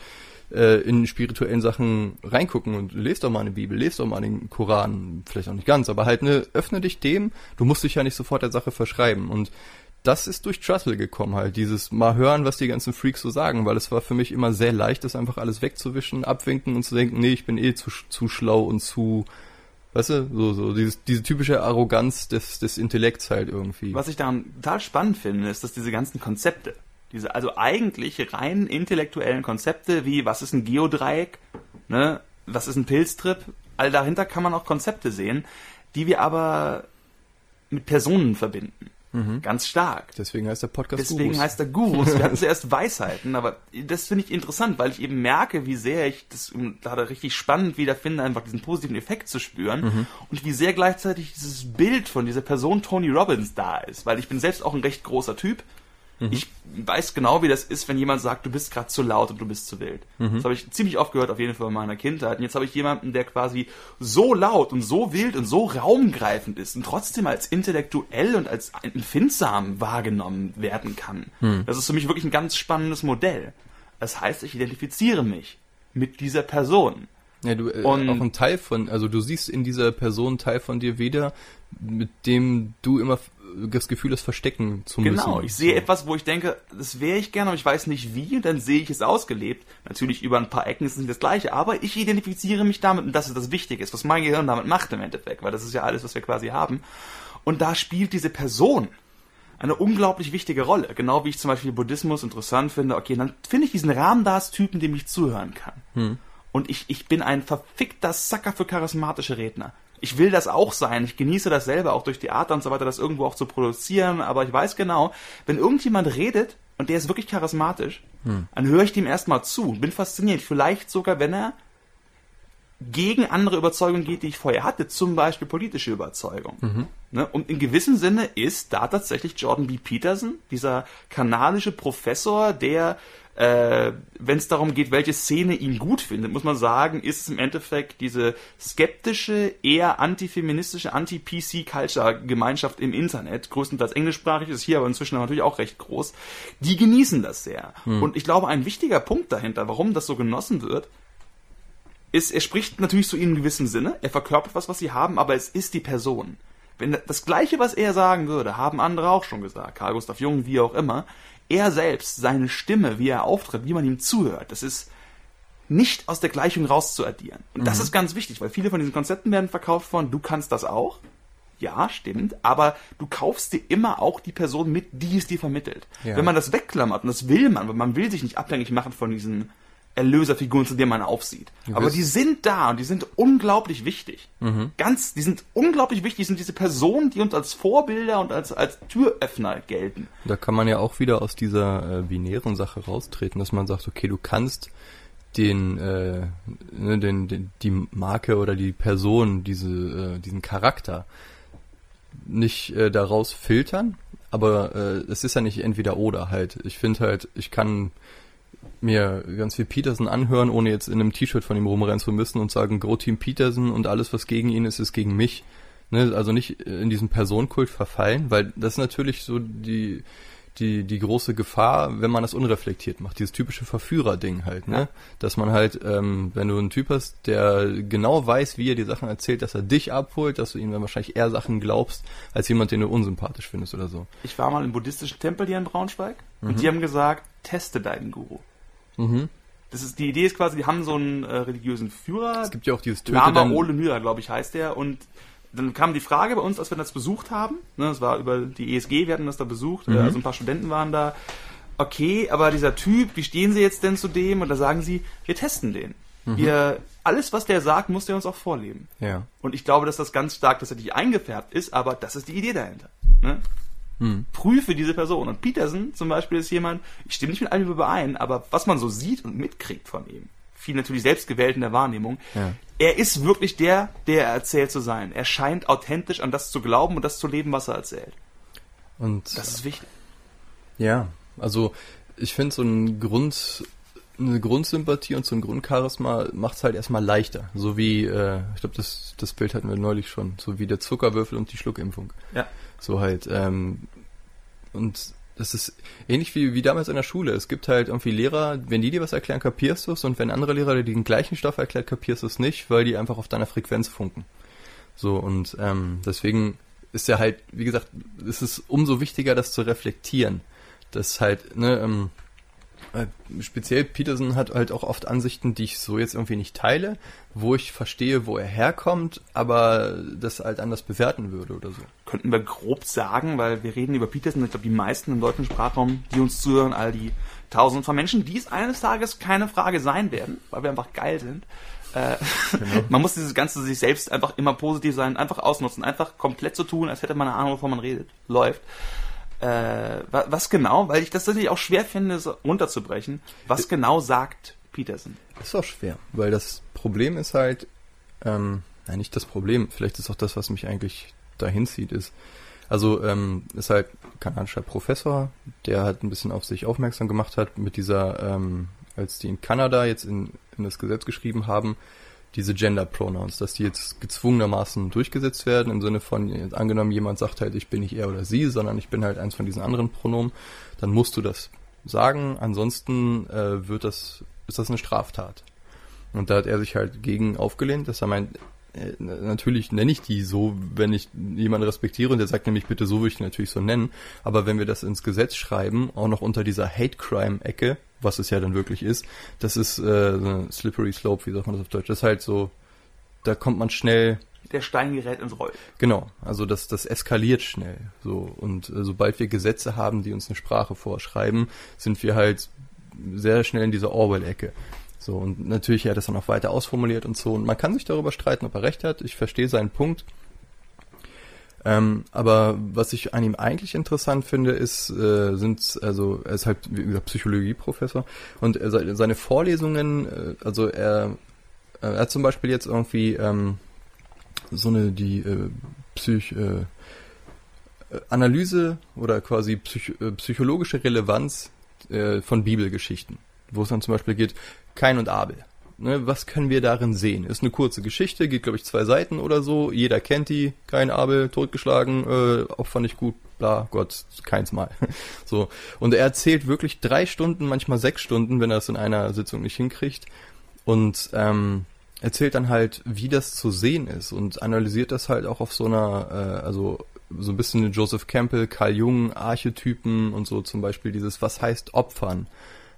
äh, in spirituellen Sachen reingucken und lest doch mal eine Bibel, lest doch mal den Koran, vielleicht auch nicht ganz, aber halt ne, öffne dich dem, du musst dich ja nicht sofort der Sache verschreiben und das ist durch Trussell gekommen halt, dieses mal hören, was die ganzen Freaks so sagen, weil es war für mich immer sehr leicht, das einfach alles wegzuwischen, abwinken und zu denken, nee, ich bin eh zu, zu schlau und zu Weißt du, so, so dieses, diese typische Arroganz des, des Intellekts halt irgendwie. Was ich daran total spannend finde, ist, dass diese ganzen Konzepte, diese also eigentlich rein intellektuellen Konzepte wie was ist ein Geodreieck, ne, was ist ein Pilztrip, all dahinter kann man auch Konzepte sehen, die wir aber mit Personen verbinden. Mhm. Ganz stark. Deswegen heißt der Podcast Deswegen Gurus. heißt der Gurus. Wir hatten *laughs* zuerst Weisheiten, aber das finde ich interessant, weil ich eben merke, wie sehr ich das gerade richtig spannend wiederfinde, einfach diesen positiven Effekt zu spüren mhm. und wie sehr gleichzeitig dieses Bild von dieser Person Tony Robbins da ist, weil ich bin selbst auch ein recht großer Typ Mhm. Ich weiß genau, wie das ist, wenn jemand sagt, du bist gerade zu laut und du bist zu wild. Mhm. Das habe ich ziemlich oft gehört, auf jeden Fall in meiner Kindheit. Und jetzt habe ich jemanden, der quasi so laut und so wild und so raumgreifend ist und trotzdem als intellektuell und als empfindsam wahrgenommen werden kann. Mhm. Das ist für mich wirklich ein ganz spannendes Modell. Das heißt, ich identifiziere mich mit dieser Person. Ja, du äh, und auch ein Teil von, also du siehst in dieser Person einen Teil von dir wieder, mit dem du immer das Gefühl, das verstecken zu müssen. Genau, ich sehe etwas, wo ich denke, das wäre ich gerne, aber ich weiß nicht wie, und dann sehe ich es ausgelebt. Natürlich über ein paar Ecken ist es nicht das gleiche, aber ich identifiziere mich damit und das ist das Wichtige, was mein Gehirn damit macht im Endeffekt, weil das ist ja alles, was wir quasi haben. Und da spielt diese Person eine unglaublich wichtige Rolle. Genau wie ich zum Beispiel Buddhismus interessant finde. Okay, dann finde ich diesen Ramdas-Typen, dem ich zuhören kann. Hm. Und ich, ich bin ein verfickter Sacker für charismatische Redner ich will das auch sein. Ich genieße das selber, auch durch Theater und so weiter, das irgendwo auch zu produzieren. Aber ich weiß genau, wenn irgendjemand redet und der ist wirklich charismatisch, hm. dann höre ich dem erstmal zu. Bin fasziniert. Vielleicht sogar, wenn er gegen andere Überzeugungen geht, die ich vorher hatte, zum Beispiel politische Überzeugung. Mhm. Ne? Und in gewissem Sinne ist da tatsächlich Jordan B. Peterson, dieser kanadische Professor, der äh, wenn es darum geht, welche Szene ihn gut findet, muss man sagen, ist es im Endeffekt diese skeptische, eher antifeministische, anti-PC-Culture-Gemeinschaft im Internet, größtenteils englischsprachig, ist hier aber inzwischen natürlich auch recht groß, die genießen das sehr. Hm. Und ich glaube, ein wichtiger Punkt dahinter, warum das so genossen wird, ist, er spricht natürlich zu ihnen in gewissem Sinne, er verkörpert was, was sie haben, aber es ist die Person. Wenn das Gleiche, was er sagen würde, haben andere auch schon gesagt, Karl Gustav Jung, wie auch immer, er selbst, seine Stimme, wie er auftritt, wie man ihm zuhört, das ist nicht aus der Gleichung rauszuaddieren. Und mhm. das ist ganz wichtig, weil viele von diesen Konzepten werden verkauft von, du kannst das auch. Ja, stimmt, aber du kaufst dir immer auch die Person mit, die es dir vermittelt. Ja. Wenn man das wegklammert, und das will man, weil man will sich nicht abhängig machen von diesen Erlöserfiguren, zu denen man aufsieht. Aber die sind da und die sind unglaublich wichtig. Mhm. Ganz, die sind unglaublich wichtig, sind diese Personen, die uns als Vorbilder und als, als Türöffner gelten. Da kann man ja auch wieder aus dieser äh, binären Sache raustreten, dass man sagt, okay, du kannst den, äh, ne, den, den, die Marke oder die Person, diese, äh, diesen Charakter nicht äh, daraus filtern, aber äh, es ist ja nicht entweder oder halt. Ich finde halt, ich kann mir ganz viel Peterson anhören, ohne jetzt in einem T-Shirt von ihm rumrennen zu müssen und sagen, Go Team Peterson und alles, was gegen ihn ist, ist gegen mich. Ne? Also nicht in diesen Personenkult verfallen, weil das ist natürlich so die, die, die große Gefahr, wenn man das unreflektiert macht. Dieses typische Verführer-Ding halt, ne? Ja. Dass man halt, ähm, wenn du einen Typ hast, der genau weiß, wie er die Sachen erzählt, dass er dich abholt, dass du ihm dann wahrscheinlich eher Sachen glaubst, als jemand, den du unsympathisch findest oder so. Ich war mal im buddhistischen Tempel hier in Braunschweig mhm. und die haben gesagt, teste deinen Guru. Mhm. Das ist, die Idee ist quasi, die haben so einen äh, religiösen Führer. Es gibt ja auch dieses Töte Lama Ole Myra, glaube ich, heißt der. Und dann kam die Frage bei uns, als wir das besucht haben, ne, das war über die ESG, wir hatten das da besucht, mhm. also ein paar Studenten waren da. Okay, aber dieser Typ, wie stehen Sie jetzt denn zu dem? Und da sagen sie, wir testen den. Mhm. Wir, alles, was der sagt, muss der uns auch vorleben. Ja. Und ich glaube, dass das ganz stark tatsächlich eingefärbt ist, aber das ist die Idee dahinter. Ne? Hm. Prüfe diese Person. Und Peterson zum Beispiel ist jemand, ich stimme nicht mit allem überein, aber was man so sieht und mitkriegt von ihm, viel natürlich selbstgewählt in der Wahrnehmung, ja. er ist wirklich der, der er erzählt zu sein. Er scheint authentisch an das zu glauben und das zu leben, was er erzählt. Und das ist wichtig. Ja, also ich finde so ein Grund, eine Grundsympathie und so ein Grundcharisma macht es halt erstmal leichter. So wie, äh, ich glaube, das, das Bild hatten wir neulich schon, so wie der Zuckerwürfel und die Schluckimpfung. Ja. So halt. Ähm, und das ist ähnlich wie, wie damals in der Schule. Es gibt halt irgendwie Lehrer, wenn die dir was erklären, kapierst du es und wenn andere Lehrer dir den gleichen Stoff erklärt, kapierst du es nicht, weil die einfach auf deiner Frequenz funken. So und ähm, deswegen ist ja halt, wie gesagt, ist es umso wichtiger, das zu reflektieren. Das halt, ne, ähm, äh, speziell Peterson hat halt auch oft Ansichten, die ich so jetzt irgendwie nicht teile, wo ich verstehe, wo er herkommt, aber das halt anders bewerten würde oder so. Könnten wir grob sagen, weil wir reden über Peterson, ich glaube, die meisten im deutschen Sprachraum, die uns zuhören, all die tausend von Menschen, die es eines Tages keine Frage sein werden, weil wir einfach geil sind. Äh, genau. *laughs* man muss dieses ganze sich selbst einfach immer positiv sein, einfach ausnutzen, einfach komplett so tun, als hätte man eine Ahnung, wovon man redet. Läuft. Äh, was genau? Weil ich das natürlich auch schwer finde, so runterzubrechen. Was genau sagt Peterson? Ist auch schwer, weil das Problem ist halt, ähm, nein, nicht das Problem, vielleicht ist auch das, was mich eigentlich dahin zieht, ist, also ähm, ist halt kanadischer Professor, der halt ein bisschen auf sich aufmerksam gemacht hat mit dieser, ähm, als die in Kanada jetzt in, in das Gesetz geschrieben haben, diese Gender Pronouns, dass die jetzt gezwungenermaßen durchgesetzt werden, im Sinne von, angenommen jemand sagt halt, ich bin nicht er oder sie, sondern ich bin halt eins von diesen anderen Pronomen, dann musst du das sagen, ansonsten äh, wird das, ist das eine Straftat. Und da hat er sich halt gegen aufgelehnt, dass er meint, äh, natürlich nenne ich die so, wenn ich jemanden respektiere und der sagt nämlich bitte so, würde ich die natürlich so nennen. Aber wenn wir das ins Gesetz schreiben, auch noch unter dieser Hate Crime Ecke, was es ja dann wirklich ist, das ist äh, eine slippery slope, wie sagt man das auf Deutsch? Das ist halt so, da kommt man schnell. Der Stein gerät ins Rollen. Genau, also das, das eskaliert schnell. So und äh, sobald wir Gesetze haben, die uns eine Sprache vorschreiben, sind wir halt sehr schnell in dieser Orwell-Ecke. So, und natürlich, er hat das dann auch weiter ausformuliert und so. Und man kann sich darüber streiten, ob er recht hat. Ich verstehe seinen Punkt. Ähm, aber was ich an ihm eigentlich interessant finde, ist, äh, sind, also er ist halt, wie gesagt, Psychologieprofessor und er, seine Vorlesungen, äh, also er, äh, er hat zum Beispiel jetzt irgendwie ähm, so eine, die äh, Psych, äh, Analyse oder quasi psych, äh, psychologische Relevanz äh, von Bibelgeschichten, wo es dann zum Beispiel geht, Kain und Abel. Ne, was können wir darin sehen? Ist eine kurze Geschichte, geht glaube ich zwei Seiten oder so. Jeder kennt die. Kain, Abel, totgeschlagen, äh, Opfer nicht gut, bla, Gott, keins Mal. *laughs* so. Und er erzählt wirklich drei Stunden, manchmal sechs Stunden, wenn er es in einer Sitzung nicht hinkriegt. Und ähm, erzählt dann halt, wie das zu sehen ist und analysiert das halt auch auf so einer, äh, also so ein bisschen Joseph Campbell, Carl Jung, Archetypen und so zum Beispiel dieses, was heißt Opfern?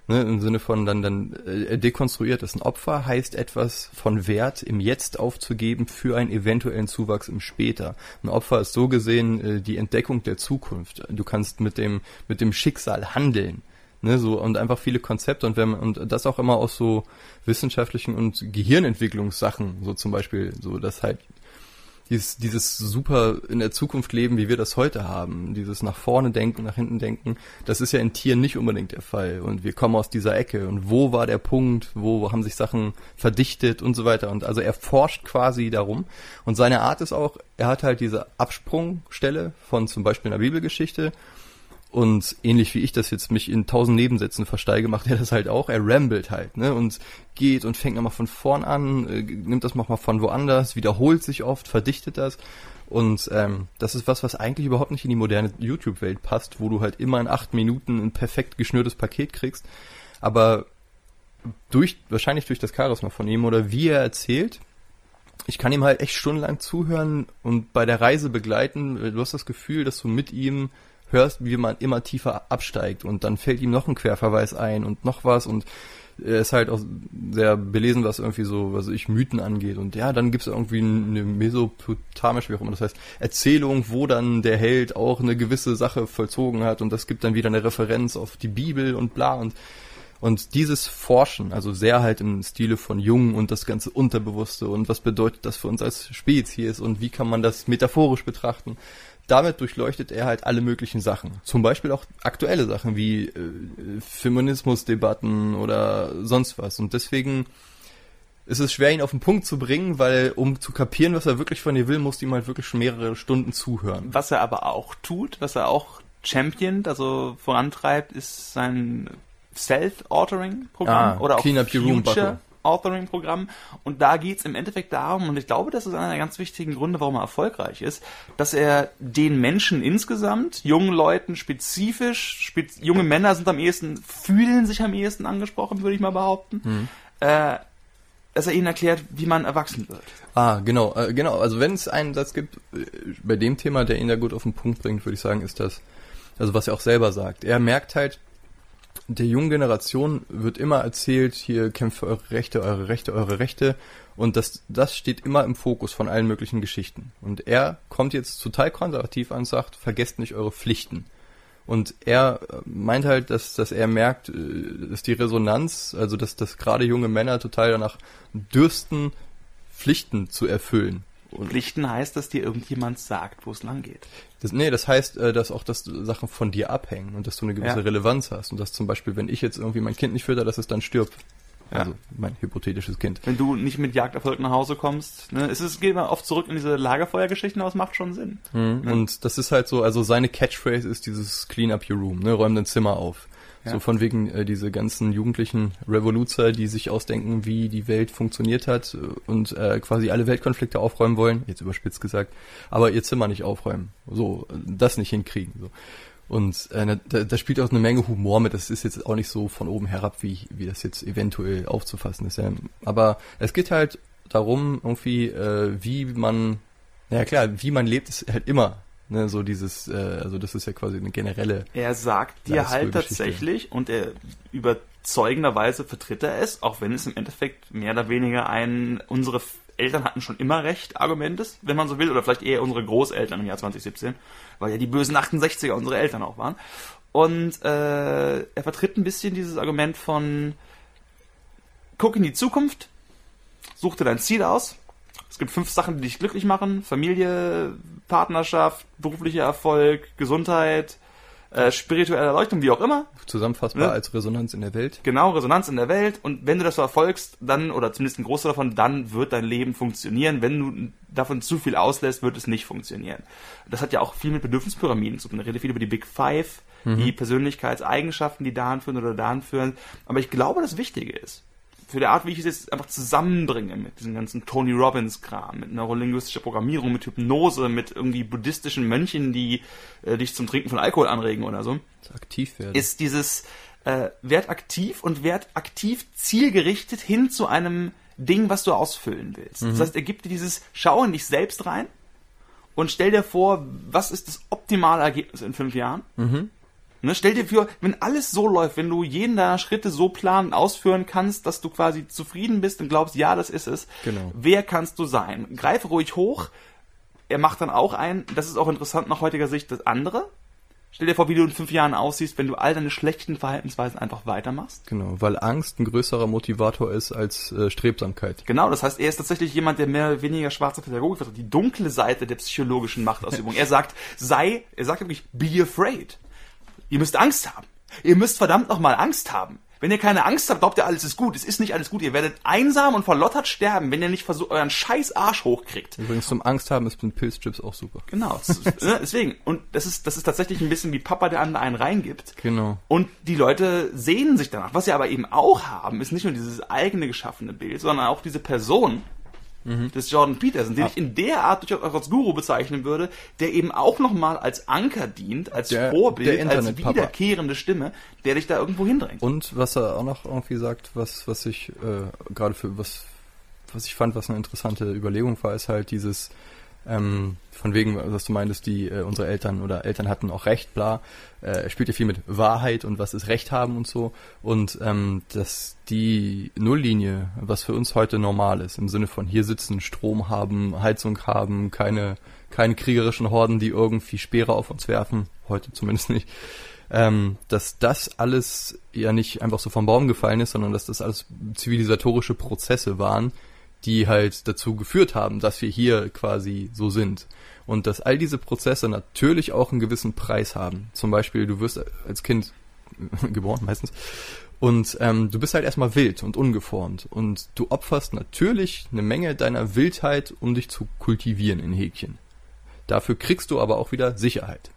Ne, Im Sinne von dann, dann äh, dekonstruiert ist. Ein Opfer heißt etwas von Wert im Jetzt aufzugeben für einen eventuellen Zuwachs im Später. Ein Opfer ist so gesehen äh, die Entdeckung der Zukunft. Du kannst mit dem, mit dem Schicksal handeln. Ne, so, und einfach viele Konzepte und wenn man, und das auch immer aus so wissenschaftlichen und Gehirnentwicklungssachen, so zum Beispiel, so, dass halt dieses, dieses super in der Zukunft leben, wie wir das heute haben, dieses nach vorne denken, nach hinten denken, das ist ja in Tieren nicht unbedingt der Fall. Und wir kommen aus dieser Ecke. Und wo war der Punkt, wo haben sich Sachen verdichtet und so weiter. Und also er forscht quasi darum. Und seine Art ist auch, er hat halt diese Absprungstelle von zum Beispiel einer Bibelgeschichte und ähnlich wie ich das jetzt mich in tausend Nebensätzen versteige, macht er das halt auch. Er rambelt halt, ne? Und geht und fängt nochmal von vorn an, äh, nimmt das nochmal von woanders, wiederholt sich oft, verdichtet das. Und ähm, das ist was, was eigentlich überhaupt nicht in die moderne YouTube-Welt passt, wo du halt immer in acht Minuten ein perfekt geschnürtes Paket kriegst. Aber durch, wahrscheinlich durch das Charisma von ihm oder wie er erzählt, ich kann ihm halt echt stundenlang zuhören und bei der Reise begleiten. Du hast das Gefühl, dass du mit ihm hörst, wie man immer tiefer absteigt und dann fällt ihm noch ein Querverweis ein und noch was und er ist halt auch sehr belesen, was irgendwie so, was ich Mythen angeht. Und ja, dann gibt es irgendwie eine mesopotamische, wie auch immer das heißt, Erzählung, wo dann der Held auch eine gewisse Sache vollzogen hat und das gibt dann wieder eine Referenz auf die Bibel und bla und und dieses Forschen, also sehr halt im Stile von Jung und das ganze Unterbewusste und was bedeutet das für uns als Spezies und wie kann man das metaphorisch betrachten, damit durchleuchtet er halt alle möglichen Sachen. Zum Beispiel auch aktuelle Sachen wie äh, Feminismusdebatten oder sonst was. Und deswegen ist es schwer, ihn auf den Punkt zu bringen, weil um zu kapieren, was er wirklich von dir will, musst du ihm halt wirklich schon mehrere Stunden zuhören. Was er aber auch tut, was er auch championt, also vorantreibt, ist sein Self-Authoring-Programm ah, oder auch Future Authoring-Programm. Und da geht's im Endeffekt darum, und ich glaube, das ist einer der ganz wichtigen Gründe, warum er erfolgreich ist, dass er den Menschen insgesamt, jungen Leuten spezifisch, spez junge Männer sind am ehesten, fühlen sich am ehesten angesprochen, würde ich mal behaupten, hm. äh, dass er ihnen erklärt, wie man erwachsen wird. Ah, genau, äh, genau. Also wenn es einen Satz gibt, äh, bei dem Thema, der ihn da gut auf den Punkt bringt, würde ich sagen, ist das, also was er auch selber sagt. Er merkt halt, der jungen Generation wird immer erzählt, hier kämpft für eure Rechte, eure Rechte, eure Rechte. Und das, das steht immer im Fokus von allen möglichen Geschichten. Und er kommt jetzt total konservativ an und sagt, vergesst nicht eure Pflichten. Und er äh, meint halt, dass, dass er merkt, äh, dass die Resonanz, also dass, dass gerade junge Männer total danach dürsten, Pflichten zu erfüllen. Und Pflichten heißt, dass dir irgendjemand sagt, wo es lang geht. Das, nee, das heißt, äh, dass auch das Sachen von dir abhängen und dass du eine gewisse ja. Relevanz hast. Und dass zum Beispiel, wenn ich jetzt irgendwie mein Kind nicht fütter, dass es dann stirbt. Ja. Also mein hypothetisches Kind. Wenn du nicht mit Jagderfolg nach Hause kommst, ne, es ist, geht man oft zurück in diese Lagerfeuergeschichten, aber es macht schon Sinn. Mhm. Ne? Und das ist halt so, also seine Catchphrase ist dieses Clean up your room, ne, räum dein Zimmer auf. Ja. So von wegen äh, diese ganzen jugendlichen Revoluzer, die sich ausdenken, wie die Welt funktioniert hat äh, und äh, quasi alle Weltkonflikte aufräumen wollen, jetzt überspitzt gesagt, aber ihr Zimmer nicht aufräumen. So, das nicht hinkriegen. So. Und äh, da, da spielt auch eine Menge Humor mit. Das ist jetzt auch nicht so von oben herab, wie, wie das jetzt eventuell aufzufassen ist. Ja. Aber es geht halt darum, irgendwie, äh, wie man, ja klar, wie man lebt, ist halt immer Ne, so dieses, äh, also das ist ja quasi eine generelle. Er sagt dir halt tatsächlich und er überzeugenderweise vertritt er es, auch wenn es im Endeffekt mehr oder weniger ein unsere Eltern hatten schon immer recht Argument ist, wenn man so will, oder vielleicht eher unsere Großeltern im Jahr 2017, weil ja die bösen 68er unsere Eltern auch waren. Und äh, er vertritt ein bisschen dieses Argument von guck in die Zukunft, such dir dein Ziel aus. Es gibt fünf Sachen, die dich glücklich machen. Familie, Partnerschaft, beruflicher Erfolg, Gesundheit, äh, spirituelle Erleuchtung, wie auch immer. Zusammenfassbar ne? als Resonanz in der Welt. Genau, Resonanz in der Welt. Und wenn du das verfolgst, dann, oder zumindest ein Großteil davon, dann wird dein Leben funktionieren. Wenn du davon zu viel auslässt, wird es nicht funktionieren. Das hat ja auch viel mit Bedürfnispyramiden zu tun. Ich rede viel über die Big Five, mhm. die Persönlichkeitseigenschaften, die dahin führen oder dahin führen. Aber ich glaube, das Wichtige ist, für die Art, wie ich es jetzt einfach zusammenbringe mit diesem ganzen Tony Robbins-Kram, mit neurolinguistischer Programmierung, mit Hypnose, mit irgendwie buddhistischen Mönchen, die äh, dich zum Trinken von Alkohol anregen oder so. Aktiv werden. Ist dieses äh, Wert aktiv und Wert aktiv zielgerichtet hin zu einem Ding, was du ausfüllen willst. Mhm. Das heißt, er gibt dir dieses Schau in dich selbst rein und stell dir vor, was ist das optimale Ergebnis in fünf Jahren? Mhm. Ne, stell dir vor, wenn alles so läuft, wenn du jeden deiner Schritte so planen, ausführen kannst, dass du quasi zufrieden bist und glaubst, ja, das ist es. Genau. Wer kannst du sein? Greife ruhig hoch. Er macht dann auch ein, das ist auch interessant nach heutiger Sicht, das andere. Stell dir vor, wie du in fünf Jahren aussiehst, wenn du all deine schlechten Verhaltensweisen einfach weitermachst. Genau, weil Angst ein größerer Motivator ist als äh, Strebsamkeit. Genau, das heißt, er ist tatsächlich jemand, der mehr oder weniger schwarze Pädagogik vertritt, die dunkle Seite der psychologischen Machtausübung. er sagt, sei, er sagt wirklich, be afraid. Ihr müsst Angst haben. Ihr müsst verdammt nochmal Angst haben. Wenn ihr keine Angst habt, glaubt ihr, alles ist gut. Es ist nicht alles gut. Ihr werdet einsam und verlottert sterben, wenn ihr nicht versucht, euren scheiß Arsch hochkriegt. Übrigens zum Angst haben ist mit Pilzchips auch super. Genau. *laughs* Ne, deswegen. Und das ist, das ist tatsächlich ein bisschen wie Papa, der einen reingibt. Genau. Und die Leute sehnen sich danach. Was sie aber eben auch haben, ist nicht nur dieses eigene geschaffene Bild, sondern auch diese Person, mhm. des Jordan Peterson, den ah. ich in der Art durchaus als Guru bezeichnen würde, der eben auch nochmal als Anker dient, als der, Vorbild, der als wiederkehrende Stimme, der dich da irgendwo hindrängt. Und was er auch noch irgendwie sagt, was, was ich äh, gerade für was, was ich fand, was eine interessante Überlegung war, ist halt dieses ähm, von wegen, was du meintest, die äh, unsere Eltern oder Eltern hatten auch Recht, bla. Äh, spielt ja viel mit Wahrheit und was ist Recht haben und so. Und ähm, dass die Nulllinie, was für uns heute normal ist, im Sinne von hier sitzen, Strom haben, Heizung haben, keine, keine kriegerischen Horden, die irgendwie Speere auf uns werfen, heute zumindest nicht. Ähm, dass das alles ja nicht einfach so vom Baum gefallen ist, sondern dass das alles zivilisatorische Prozesse waren, die halt dazu geführt haben, dass wir hier quasi so sind. Und dass all diese Prozesse natürlich auch einen gewissen Preis haben. Zum Beispiel, du wirst als Kind *laughs* geboren meistens und ähm, du bist halt erstmal wild und ungeformt und du opferst natürlich eine Menge deiner Wildheit, um dich zu kultivieren in Häkchen. Dafür kriegst du aber auch wieder Sicherheit.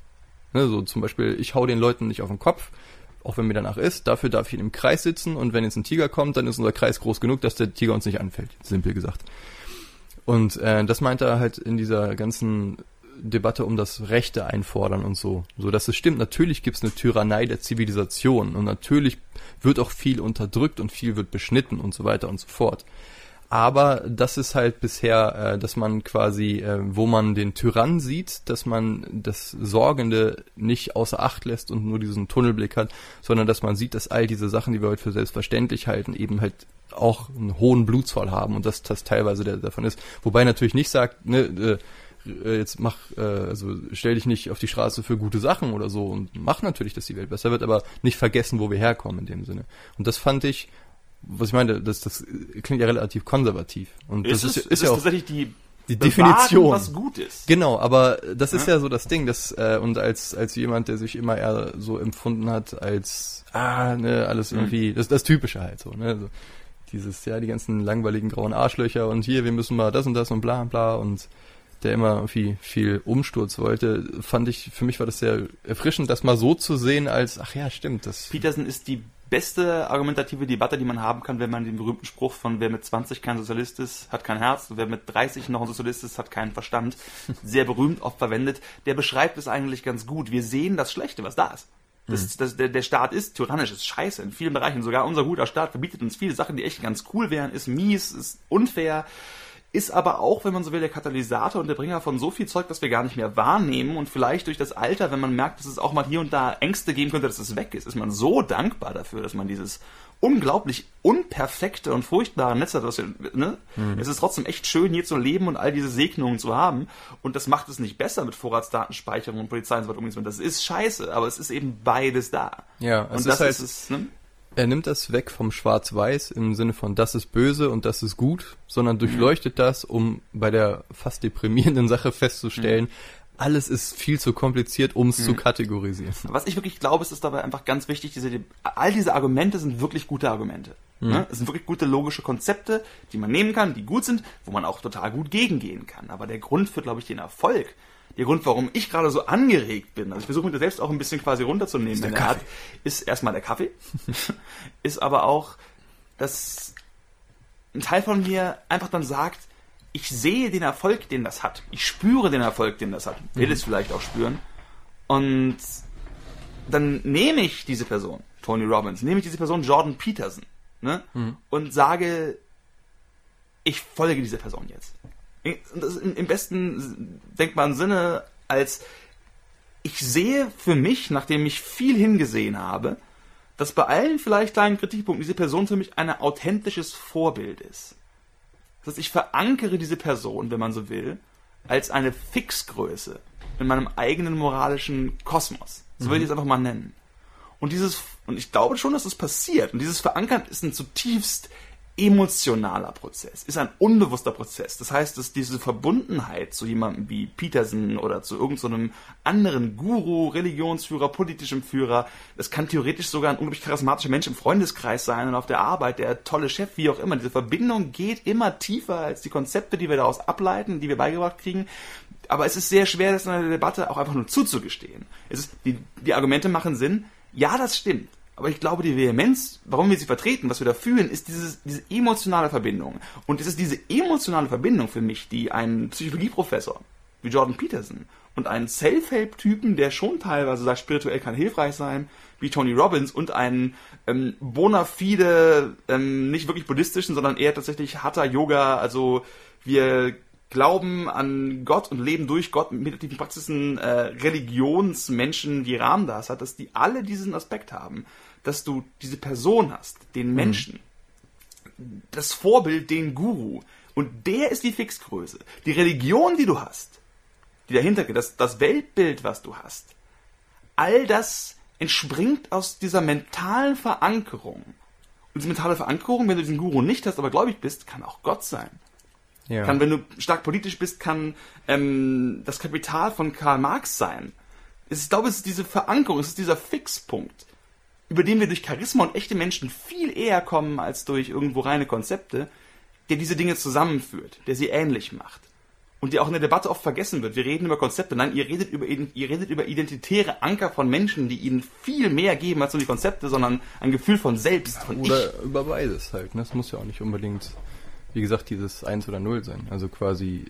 Ne, so zum Beispiel, ich hau den Leuten nicht auf den Kopf, auch wenn mir danach ist. Dafür darf ich im Kreis sitzen und wenn jetzt ein Tiger kommt, dann ist unser Kreis groß genug, dass der Tiger uns nicht anfällt. Simpel gesagt. Und äh, das meint er halt in dieser ganzen Debatte um das Rechte einfordern und so. So dass es stimmt, natürlich gibt es eine Tyrannei der Zivilisation und natürlich wird auch viel unterdrückt und viel wird beschnitten und so weiter und so fort. Aber das ist halt bisher, äh, dass man quasi, äh, wo man den Tyrann sieht, dass man das Sorgende nicht außer Acht lässt und nur diesen Tunnelblick hat, sondern dass man sieht, dass all diese Sachen, die wir heute für selbstverständlich halten, eben halt auch einen hohen Blutzoll haben und dass das teilweise der, davon ist. Wobei natürlich nicht sagt, ne, äh, jetzt mach, äh, also stell dich nicht auf die Straße für gute Sachen oder so und mach natürlich, dass die Welt besser wird, aber nicht vergessen, wo wir herkommen in dem Sinne. Und das fand ich was ich meine, das, das klingt ja relativ konservativ. Und ist das ist, ist, ist ja auch tatsächlich die, die Definition. was gut ist. Genau, aber das ist ja, ja so das Ding, das äh, und als als jemand, der sich immer eher so empfunden hat als ah ne alles mhm. irgendwie das das typische halt so ne so, dieses ja die ganzen langweiligen grauen Arschlöcher und hier wir müssen mal das und das und bla bla und der immer irgendwie viel Umsturz wollte, fand ich, für mich war das sehr erfrischend, das mal so zu sehen als, ach ja, stimmt, das. Peterson ist die beste argumentative Debatte, die man haben kann, wenn man den berühmten Spruch von wer mit 20 kein Sozialist ist, hat kein Herz, wer mit 30 noch ein Sozialist ist, hat keinen Verstand, *laughs* sehr berühmt oft verwendet, der beschreibt es eigentlich ganz gut. Wir sehen das Schlechte, was da ist. Das, mhm. das, der, der Staat ist tyrannisch, ist scheiße in vielen Bereichen. Sogar unser guter Staat verbietet uns viele Sachen, die echt ganz cool wären, ist mies, ist unfair ist aber auch, wenn man so will, der Katalysator und der Bringer von so viel Zeug, das wir gar nicht mehr wahrnehmen und vielleicht durch das Alter, wenn man merkt, dass es auch mal hier und da Ängste geben könnte, dass es weg ist, ist man so dankbar dafür, dass man dieses unglaublich unperfekte und furchtbare Netz hat. Was wir, ne? Mhm. Es ist trotzdem echt schön, hier zu leben und all diese Segnungen zu haben. Und das macht es nicht besser mit Vorratsdatenspeicherung und Polizei und so weiter. Das ist scheiße, aber es ist eben beides da. Ja, es und ist das halt, ist es, ne? Er nimmt das weg vom Schwarz-Weiß im Sinne von das ist böse und das ist gut, sondern durchleuchtet mhm. das, um bei der fast deprimierenden Sache festzustellen, mhm. alles ist viel zu kompliziert, um es mhm. zu kategorisieren. Was ich wirklich glaube, ist, ist dabei einfach ganz wichtig, diese, all diese Argumente sind wirklich gute Argumente. Mhm. Ne? Es sind wirklich gute logische Konzepte, die man nehmen kann, die gut sind, wo man auch total gut gegengehen kann. Aber der Grund für, glaube ich, den Erfolg der Grund, warum ich gerade so angeregt bin, also ich versuche mich da selbst auch ein bisschen quasi runterzunehmen, ist, Art, ist erstmal der Kaffee, *laughs* ist aber auch, dass ein Teil von mir einfach dann sagt, ich sehe den Erfolg, den das hat. Ich spüre den Erfolg, den das hat. Will mhm. es vielleicht auch spüren. Und dann nehme ich diese Person, Tony Robbins, nehme ich diese Person Jordan Peterson, ne? Mhm. Und sage, ich folge dieser Person jetzt im besten denkbaren Sinne als ich sehe für mich, nachdem ich viel hingesehen habe, dass bei allen vielleicht kleinen Kritikpunkten diese Person für mich ein authentisches Vorbild ist. Das heißt, ich verankere diese Person, wenn man so will, als eine Fixgröße in meinem eigenen moralischen Kosmos. So will ich es einfach mal nennen. Und dieses, und ich glaube schon, dass das passiert. Und dieses Verankern ist ein zutiefst emotionaler Prozess, ist ein unbewusster Prozess. Das heißt, dass diese Verbundenheit zu jemandem wie Peterson oder zu irgendeinem so anderen Guru, Religionsführer, politischem Führer, das kann theoretisch sogar ein unglaublich charismatischer Mensch im Freundeskreis sein und auf der Arbeit, der tolle Chef, wie auch immer. Diese Verbindung geht immer tiefer als die Konzepte, die wir daraus ableiten, die wir beigebracht kriegen. Aber es ist sehr schwer, das in einer Debatte auch einfach nur zuzugestehen. Es ist, die, die Argumente machen Sinn. Ja, das stimmt. Aber ich glaube, die Vehemenz, warum wir sie vertreten, was wir da fühlen, ist dieses, diese emotionale Verbindung. Und es ist diese emotionale Verbindung für mich, die ein Psychologieprofessor wie Jordan Peterson und einen Self-Help-Typen, der schon teilweise sagt, spirituell kann hilfreich sein, wie Tony Robbins und einen ähm, bona fide, ähm, nicht wirklich buddhistischen, sondern eher tatsächlich Hatha Yoga, also wir glauben an Gott und leben durch Gott mit meditativen Praxisen äh, Religionsmenschen wie Ramdas hat, dass die alle diesen Aspekt haben dass du diese Person hast, den mhm. Menschen, mhm. das Vorbild, den Guru, und der ist die Fixgröße. Die Religion, die du hast, die dahinter geht, das, das Weltbild, was du hast, all das entspringt aus dieser mentalen Verankerung. Und diese mentale Verankerung, wenn du diesen Guru nicht hast, aber gläubig bist, kann auch Gott sein. Ja. Kann, wenn du stark politisch bist, kann ähm, das Kapital von Karl Marx sein. Ich glaube, es ist diese Verankerung, es ist dieser Fixpunkt über den wir durch Charisma und echte Menschen viel eher kommen als durch irgendwo reine Konzepte, der diese Dinge zusammenführt, der sie ähnlich macht. Und die auch in der Debatte oft vergessen wird. Wir reden über Konzepte, nein, ihr redet über, ihr redet über identitäre Anker von Menschen, die ihnen viel mehr geben als nur die Konzepte, sondern ein Gefühl von Selbst, von Oder ich. über beides halt. Ne? Das muss ja auch nicht unbedingt, wie gesagt, dieses Eins oder Null sein. Also quasi,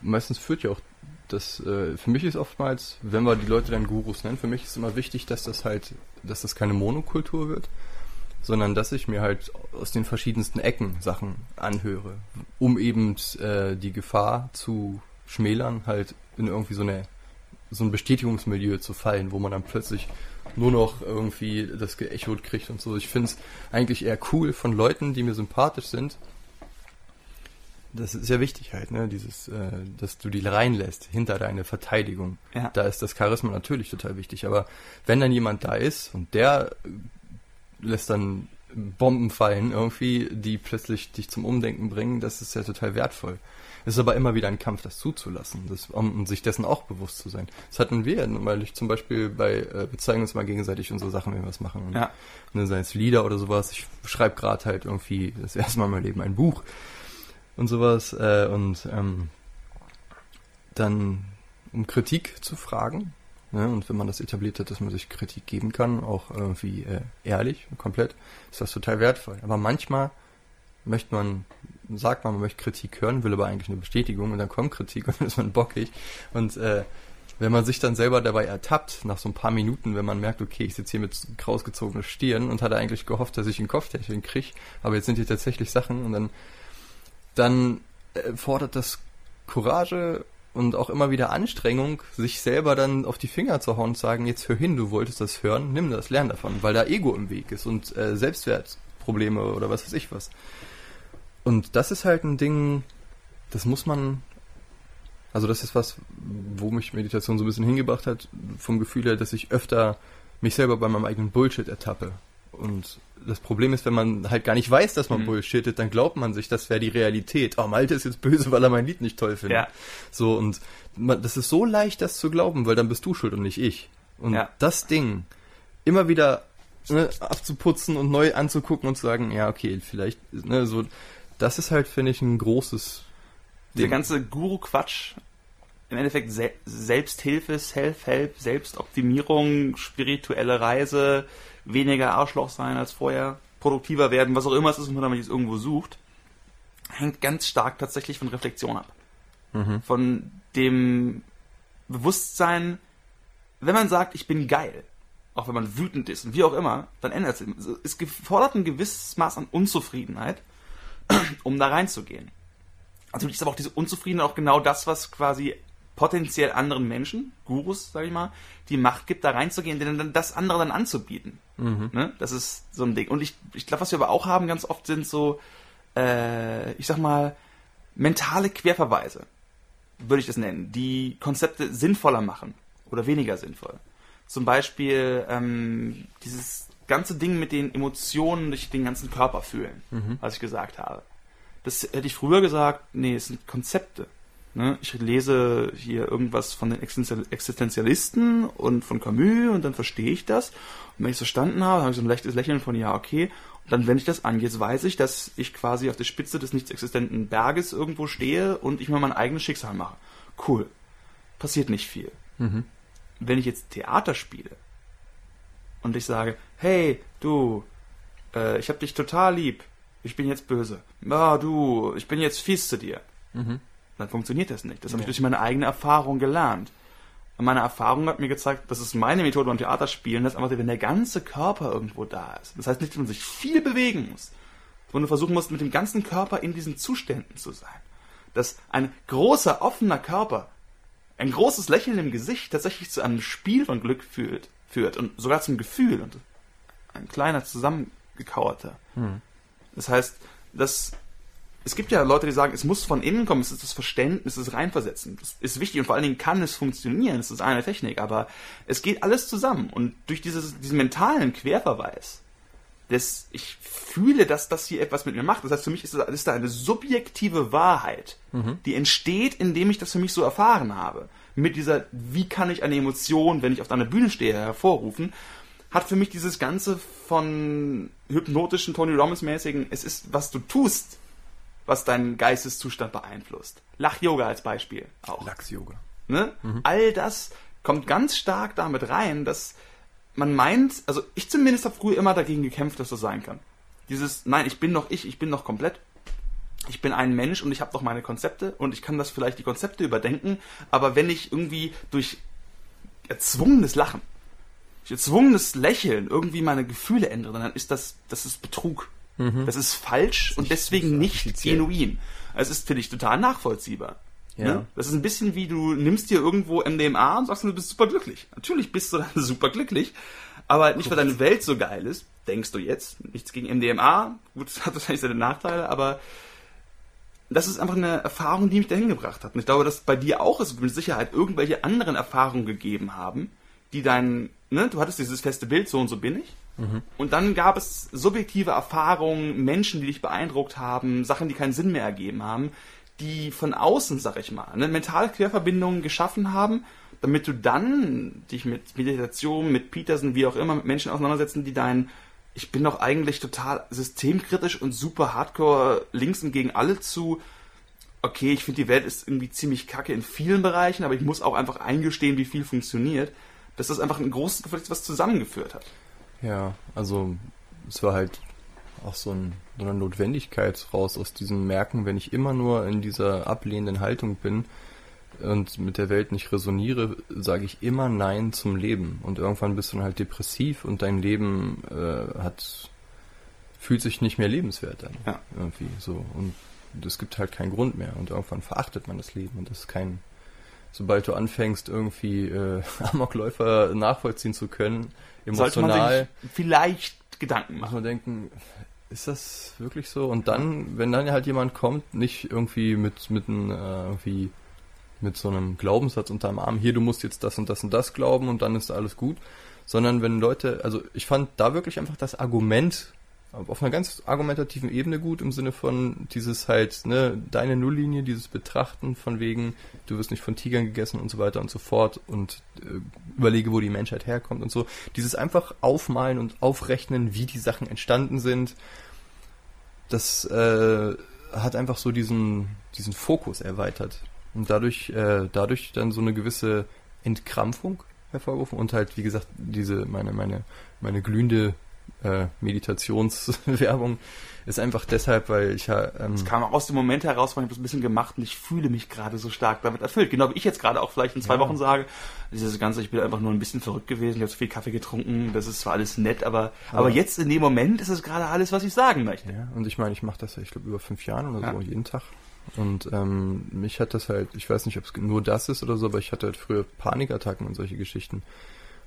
meistens führt ja auch das äh, für mich ist oftmals, wenn wir die Leute dann Gurus nennen, für mich ist immer wichtig, dass das halt, dass das keine Monokultur wird, sondern dass ich mir halt aus den verschiedensten Ecken Sachen anhöre, um eben äh, die Gefahr zu schmälern, halt in irgendwie so eine so ein Bestätigungsmilieu zu fallen, wo man dann plötzlich nur noch irgendwie das geechot kriegt und so. Ich finde es eigentlich eher cool von Leuten, die mir sympathisch sind. Das ist ja wichtig halt, ne? Dieses, äh, dass du die reinlässt hinter deine Verteidigung. Ja. Da ist das Charisma natürlich total wichtig. Aber wenn dann jemand da ist und der lässt dann Bomben fallen irgendwie, die plötzlich dich zum Umdenken bringen, das ist ja total wertvoll. Es ist aber immer wieder ein Kampf, das zuzulassen, das, um, sich dessen auch bewusst zu sein. Das hatten wir, weil ich zum Beispiel bei, äh, wir zeigen uns mal gegenseitig unsere Sachen, wenn wir was machen. Und, Ja. Ne, sei es Lieder oder sowas. Ich schreibe gerade halt irgendwie das erste Mal in meinem Leben ein Buch und sowas. Äh, und ähm, dann um Kritik zu fragen. Ne? Und wenn man das etabliert hat, dass man sich Kritik geben kann, auch irgendwie äh, ehrlich und komplett, ist das total wertvoll. Aber manchmal möchte man, sagt man, man möchte Kritik hören, will aber eigentlich eine Bestätigung und dann kommt Kritik und dann *laughs* ist man bockig. Und äh, wenn man sich dann selber dabei ertappt, nach so ein paar Minuten, wenn man merkt, okay, ich sitze hier mit rausgezogener Stirn und hatte eigentlich gehofft, dass ich einen Kopftäschchen kriege, aber jetzt sind hier tatsächlich Sachen und dann, dann äh, fordert das Courage und auch immer wieder Anstrengung, sich selber dann auf die Finger zu hauen und sagen, jetzt hör hin, du wolltest das hören, nimm das, lern davon, weil da Ego im Weg ist und äh, Selbstwertprobleme oder was weiß ich was. Und das ist halt ein Ding, das muss man, also das ist was, wo mich Meditation so ein bisschen hingebracht hat, vom Gefühl her, dass ich öfter mich selber bei meinem eigenen Bullshit ertappe. Und das Problem ist, wenn man halt gar nicht weiß, dass man Mhm. bullshittet, dann glaubt man sich, das wäre die Realität. Oh, Malte ist jetzt böse, weil er mein Lied nicht toll findet. Ja. So, und man, das ist so leicht, das zu glauben, weil dann bist du schuld und nicht ich. Und Ja. das Ding immer wieder ne, abzuputzen und neu anzugucken und zu sagen, ja, okay, vielleicht, ne, so, das ist halt, finde ich, ein großes Der Ding. ganze Guru-Quatsch, im Endeffekt Se Selbsthilfe, Self-Help, Selbstoptimierung, spirituelle Reise, weniger Arschloch sein als vorher, produktiver werden, was auch immer es ist, wonach man es irgendwo sucht, hängt ganz stark tatsächlich von Reflexion ab. Mhm. Von dem Bewusstsein, wenn man sagt, ich bin geil, auch wenn man wütend ist und wie auch immer, dann ändert es. Es gefordert ein gewisses Maß an Unzufriedenheit, um da reinzugehen. Natürlich ist aber auch diese Unzufriedenheit auch genau das, was quasi potenziell anderen Menschen, Gurus, sag ich mal, die Macht gibt, da reinzugehen, denen dann das andere dann anzubieten. Ne? Das ist so ein Ding. Und ich, ich glaube, was wir aber auch haben ganz oft sind so, äh, ich sag mal, mentale Querverweise, würde ich das nennen, die Konzepte sinnvoller machen oder weniger sinnvoll. Zum Beispiel ähm, dieses ganze Ding mit den Emotionen durch den ganzen Körper fühlen, was ich gesagt habe. Das hätte ich früher gesagt, nee, es sind Konzepte. Ne? Ich lese hier irgendwas von den Existenzial- Existenzialisten und von Camus und dann verstehe ich das. Und wenn ich es verstanden habe, habe ich so ein leichtes Lächeln von, ja, okay. Und dann wende ich das an. Jetzt weiß ich, dass ich quasi auf der Spitze des nicht existenten Berges irgendwo stehe und ich mir mein eigenes Schicksal mache. Cool. Passiert nicht viel. Wenn ich jetzt Theater spiele und ich sage, hey, du, äh, ich hab dich total lieb, ich bin jetzt böse. Ah, du, ich bin jetzt fies zu dir. Dann funktioniert das nicht. Das habe ich durch meine eigene Erfahrung gelernt. Und meine Erfahrung hat mir gezeigt, das ist meine Methode beim Theaterspielen, dass einfach, wenn der ganze Körper irgendwo da ist. Das heißt nicht, dass man sich viel bewegen muss, sondern du versuchen musst, mit dem ganzen Körper in diesen Zuständen zu sein. Dass ein großer, offener Körper, ein großes Lächeln im Gesicht tatsächlich zu einem Spiel von Glück führt, führt und sogar zum Gefühl und ein kleiner zusammengekauerter. Das heißt, das, es gibt ja Leute, die sagen, es muss von innen kommen, es ist das Verständnis, das Reinversetzen. Das ist wichtig und vor allen Dingen kann es funktionieren, das ist eine Technik, aber es geht alles zusammen und durch dieses, diesen mentalen Querverweis, das, ich fühle, dass das hier etwas mit mir macht. Das heißt, für mich ist, das, ist da eine subjektive Wahrheit, die entsteht, indem ich das für mich so erfahren habe. Mit dieser, wie kann ich eine Emotion, wenn ich auf einer Bühne stehe, hervorrufen, hat für mich dieses Ganze von hypnotischen, Tony Robbins-mäßigen, es ist, was du tust, was deinen Geisteszustand beeinflusst. Lach-Yoga als Beispiel auch. Lachs-Yoga. Ne? All das kommt ganz stark damit rein, dass man meint, also ich zumindest habe früher immer dagegen gekämpft, dass das sein kann. Dieses, nein, ich bin noch ich, ich bin noch komplett. Ich bin ein Mensch und ich habe doch meine Konzepte und ich kann das vielleicht die Konzepte überdenken, aber wenn ich irgendwie durch erzwungenes Lachen gezwungenes Lächeln irgendwie meine Gefühle ändere, dann ist das, das ist Betrug. Mhm. Das ist falsch und deswegen nicht genuin. Es ist, finde ich, total nachvollziehbar. Ja. Ne? Das ist ein bisschen wie du nimmst dir irgendwo MDMA und sagst, du bist super glücklich. Natürlich bist du dann *laughs* super glücklich, aber halt nicht, weil deine Welt so geil ist, denkst du jetzt. Nichts gegen MDMA, gut, *laughs* das hat wahrscheinlich seine Nachteile, aber das ist einfach eine Erfahrung, die mich dahin gebracht hat. Und ich glaube, dass bei dir auch es mit Sicherheit irgendwelche anderen Erfahrungen gegeben haben, die dein, ne, du hattest dieses feste Bild, so und so bin ich. Und dann gab es subjektive Erfahrungen, Menschen, die dich beeindruckt haben, Sachen, die keinen Sinn mehr ergeben haben, die von außen, sag ich mal, ne, mentale Querverbindungen geschaffen haben, damit du dann dich mit Meditation, mit Peterson, wie auch immer, mit Menschen auseinandersetzen, die dein, ich bin doch eigentlich total systemkritisch und super hardcore links und gegen alle zu, okay, ich finde die Welt ist irgendwie ziemlich kacke in vielen Bereichen, aber ich muss auch einfach eingestehen, wie viel funktioniert, dass das einfach ein großes ist, was zusammengeführt hat. Ja, also es war halt auch so, ein, so eine Notwendigkeit raus aus diesem Merken, wenn ich immer nur in dieser ablehnenden Haltung bin und mit der Welt nicht resoniere, sage ich immer Nein zum Leben. Und irgendwann bist du dann halt depressiv und dein Leben äh, hat fühlt sich nicht mehr lebenswert an. Ja. Irgendwie so. Und es gibt halt keinen Grund mehr. Und irgendwann verachtet man das Leben. Und das ist kein, sobald du anfängst, irgendwie äh, *laughs* Amokläufer nachvollziehen zu können, Sollte man emotional, sich vielleicht Gedanken muss machen. man denken, ist das wirklich so? Und dann, wenn dann halt jemand kommt, nicht irgendwie mit, mit einem, äh, irgendwie mit so einem Glaubenssatz unterm Arm, hier, du musst jetzt das und das und das glauben und dann ist alles gut, sondern wenn Leute, also ich fand da wirklich einfach das Argument auf einer ganz argumentativen Ebene gut im Sinne von dieses halt, ne, deine Nulllinie, dieses Betrachten von wegen, du wirst nicht von Tigern gegessen und so weiter und so fort und äh, überlege, wo die Menschheit herkommt und so. Dieses einfach aufmalen und aufrechnen, wie die Sachen entstanden sind, das äh, hat einfach so diesen, diesen Fokus erweitert. Und dadurch, äh, dadurch dann so eine gewisse Entkrampfung hervorgerufen und halt, wie gesagt, diese, meine, meine, meine glühende äh, Meditationswerbung ist einfach deshalb, weil ich ja, ähm, Es kam aus dem Moment heraus, weil ich das ein bisschen gemacht und ich fühle mich gerade so stark damit erfüllt. Genau wie ich jetzt gerade auch vielleicht in zwei Ja. Wochen sage, dieses Ganze, ich bin einfach nur ein bisschen verrückt gewesen, ich habe zu viel Kaffee getrunken, das ist zwar alles nett, aber, aber, Aber- jetzt in dem Moment ist es gerade alles, was ich sagen möchte. Ja, und ich meine, ich mache das ja, ich glaube, über fünf Jahren oder Ja. so, jeden Tag. Und ähm, mich hat das halt, ich weiß nicht, ob es nur das ist oder so, aber ich hatte halt früher Panikattacken und solche Geschichten.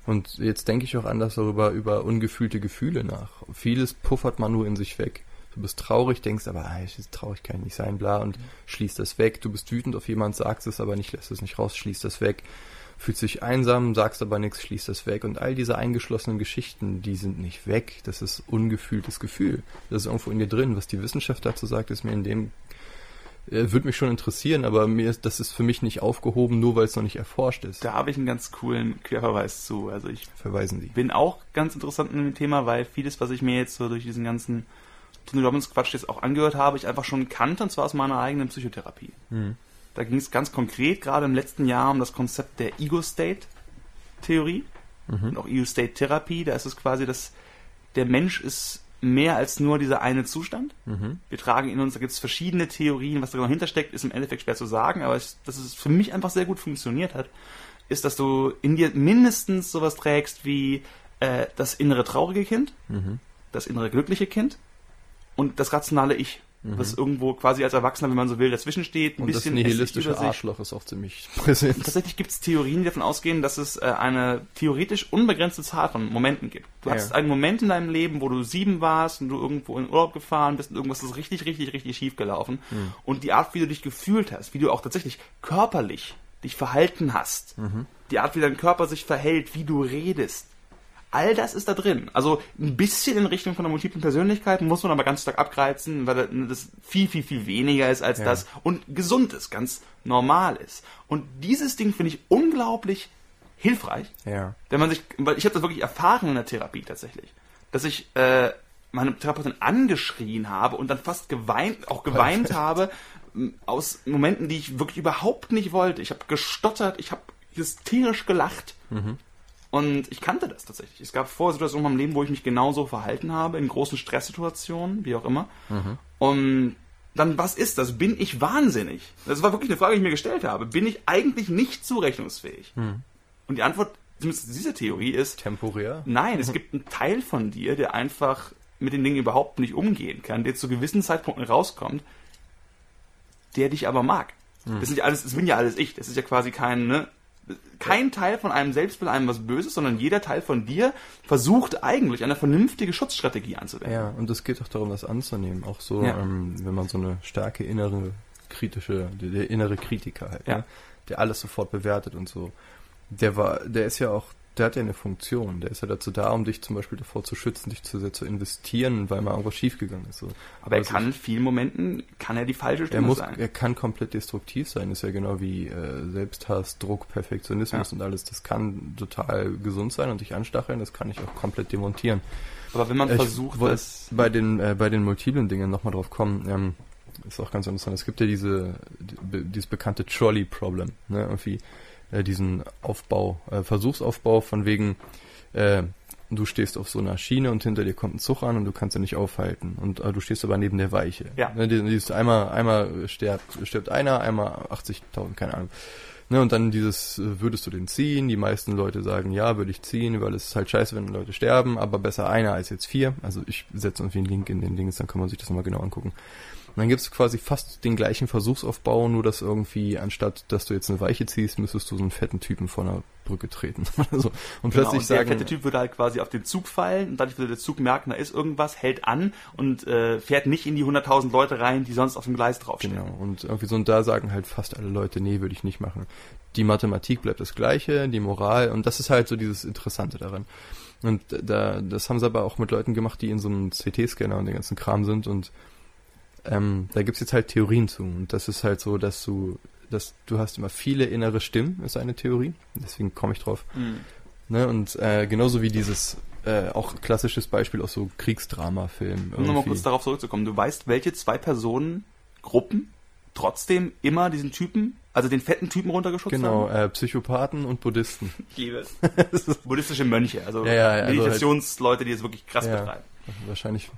Und jetzt denke ich auch anders darüber, über ungefühlte Gefühle nach. Vieles puffert man nur in sich weg. Du bist traurig, denkst aber, ah, ich ist traurig, kann nicht sein, bla, und schließt das weg. Du bist wütend auf jemanden, sagst es aber nicht, lässt es nicht raus, schließt das weg. Fühlst dich einsam, sagst aber nichts, schließt das weg. Und all diese eingeschlossenen Geschichten, die sind nicht weg. Das ist ungefühltes Gefühl. Das ist irgendwo in dir drin. Was die Wissenschaft dazu sagt, ist mir in dem würde mich schon interessieren, aber mir ist, das ist für mich nicht aufgehoben, nur weil es noch nicht erforscht ist. Da habe ich einen ganz coolen Querverweis zu. Also ich Verweisen Sie. bin auch ganz interessant in dem Thema, weil vieles, was ich mir jetzt so durch diesen ganzen Tony Robbins Quatsch jetzt auch angehört habe, ich einfach schon kannte, und zwar aus meiner eigenen Psychotherapie. Mhm. Da ging es ganz konkret gerade im letzten Jahr um das Konzept der Ego-State-Theorie Mhm. und auch Ego-State-Therapie. Da ist es quasi, dass der Mensch ist mehr als nur dieser eine Zustand. Mhm. Wir tragen in uns, da gibt es verschiedene Theorien, was da genau hintersteckt, ist im Endeffekt schwer zu sagen, aber es, dass es für mich einfach sehr gut funktioniert hat, ist, dass du in dir mindestens sowas trägst wie äh, das innere traurige Kind, Mhm. das innere glückliche Kind und das rationale Ich, Mhm. was irgendwo quasi als Erwachsener, wenn man so will, dazwischen steht, ein Und das bisschen nihilistische Übersicht. Arschloch ist auch ziemlich *laughs* präsent. Tatsächlich gibt es Theorien, die davon ausgehen, dass es äh, eine theoretisch unbegrenzte Zahl von Momenten gibt. Du Ja. hast einen Moment in deinem Leben, wo du sieben warst und du irgendwo in Urlaub gefahren bist und irgendwas ist richtig, richtig, richtig schief gelaufen. Hm. Und die Art, wie du dich gefühlt hast, wie du auch tatsächlich körperlich dich verhalten hast, Mhm. die Art, wie dein Körper sich verhält, wie du redest, all das ist da drin. Also ein bisschen in Richtung von der multiplen Persönlichkeit muss man aber ganz stark abgreifen, weil das viel, viel, viel weniger ist als Ja. das und gesund ist, ganz normal ist. Und dieses Ding finde ich unglaublich hilfreich, Ja. wenn man sich, weil ich habe das wirklich erfahren in der Therapie tatsächlich, dass ich äh, meine Therapeutin angeschrien habe und dann fast geweint, auch geweint habe m, aus Momenten, die ich wirklich überhaupt nicht wollte. Ich habe gestottert, ich habe hysterisch gelacht. Und ich kannte das tatsächlich. Es gab vorher Situationen in meinem Leben, wo ich mich genauso verhalten habe, in großen Stresssituationen, wie auch immer. Und dann, was ist das? Bin ich wahnsinnig? Das war wirklich eine Frage, die ich mir gestellt habe. Bin ich eigentlich nicht zurechnungsfähig? Und die Antwort zumindest diese Theorie ist, Temporär? nein, es gibt einen Teil von dir, der einfach mit den Dingen überhaupt nicht umgehen kann, der zu gewissen Zeitpunkten rauskommt, der dich aber mag. Das sind ja alles, das bin ja alles ich. Das ist ja quasi kein, ne, kein Teil von einem selbst will einem was Böses, sondern jeder Teil von dir versucht eigentlich eine vernünftige Schutzstrategie anzuwenden. Ja, und es geht auch darum, das anzunehmen. Auch so, Ja. ähm, wenn man so eine starke innere kritische, der, innere Kritiker halt, Ja. ne? der alles sofort bewertet und so. Der war, der ist ja auch, der hat ja eine Funktion. Der ist ja dazu da, um dich zum Beispiel davor zu schützen, dich zu sehr zu investieren, weil mal irgendwas schiefgegangen ist. So. Aber er Also kann in vielen Momenten, kann er die falsche Er Stimme muss, sein. er kann komplett destruktiv sein. Ist ja genau wie äh, Selbsthass, Druck, Perfektionismus Ja. und alles. Das kann total gesund sein und dich anstacheln. Das kann ich auch komplett demontieren. Aber wenn man Ich versucht, das... bei den äh, bei den multiplen Dingen nochmal drauf kommen. Ähm, ist auch ganz interessant. Es gibt ja diese die, dieses bekannte Trolley Problem, ne? Irgendwie äh, diesen Aufbau, äh, Versuchsaufbau von wegen äh, du stehst auf so einer Schiene und hinter dir kommt ein Zug an und du kannst ihn nicht aufhalten und äh, du stehst aber neben der Weiche. Ja. Ne, die, die ist einmal einmal stirbt stirbt einer, einmal 80.000, keine Ahnung. Ne, und dann dieses, äh, würdest du den ziehen? Die meisten Leute sagen, ja, würde ich ziehen, weil es ist halt scheiße, wenn Leute sterben, aber besser einer als jetzt vier. Also ich setze irgendwie einen Link in den Links, dann kann man sich das nochmal genau angucken. Und dann gibt's quasi fast den gleichen Versuchsaufbau, nur dass irgendwie, anstatt dass du jetzt eine Weiche ziehst, müsstest du so einen fetten Typen vor einer Brücke treten. *laughs* so. Und Genau, plötzlich und der sagen, fette Typ würde halt quasi auf den Zug fallen und dadurch würde der Zug merken, da ist irgendwas, hält an und äh, fährt nicht in die 100.000 Leute rein, die sonst auf dem Gleis draufstehen. Genau, und irgendwie so, und da sagen halt fast alle Leute, nee, würde ich nicht machen. Die Mathematik bleibt das gleiche, die Moral, und das ist halt so dieses Interessante daran. Und da, das haben sie aber auch mit Leuten gemacht, die in so einem CT-Scanner und den ganzen Kram sind, und ähm, da gibt's jetzt halt Theorien zu. Und das ist halt so, dass du, dass du hast immer viele innere Stimmen, ist eine Theorie. Deswegen komme ich drauf. Mhm. Ne? Und äh, genauso wie dieses äh, auch klassisches Beispiel aus so Kriegsdrama-Filmen. Um nochmal kurz darauf zurückzukommen, du weißt, welche zwei Personengruppen trotzdem immer diesen Typen, also den fetten Typen runtergeschubst Genau, haben? äh, Psychopathen und Buddhisten. *laughs* Ich liebe es. *laughs* Buddhistische Mönche, also Ja, ja, ja, also Meditationsleute, die es wirklich krass Ja. betreiben. Wahrscheinlich.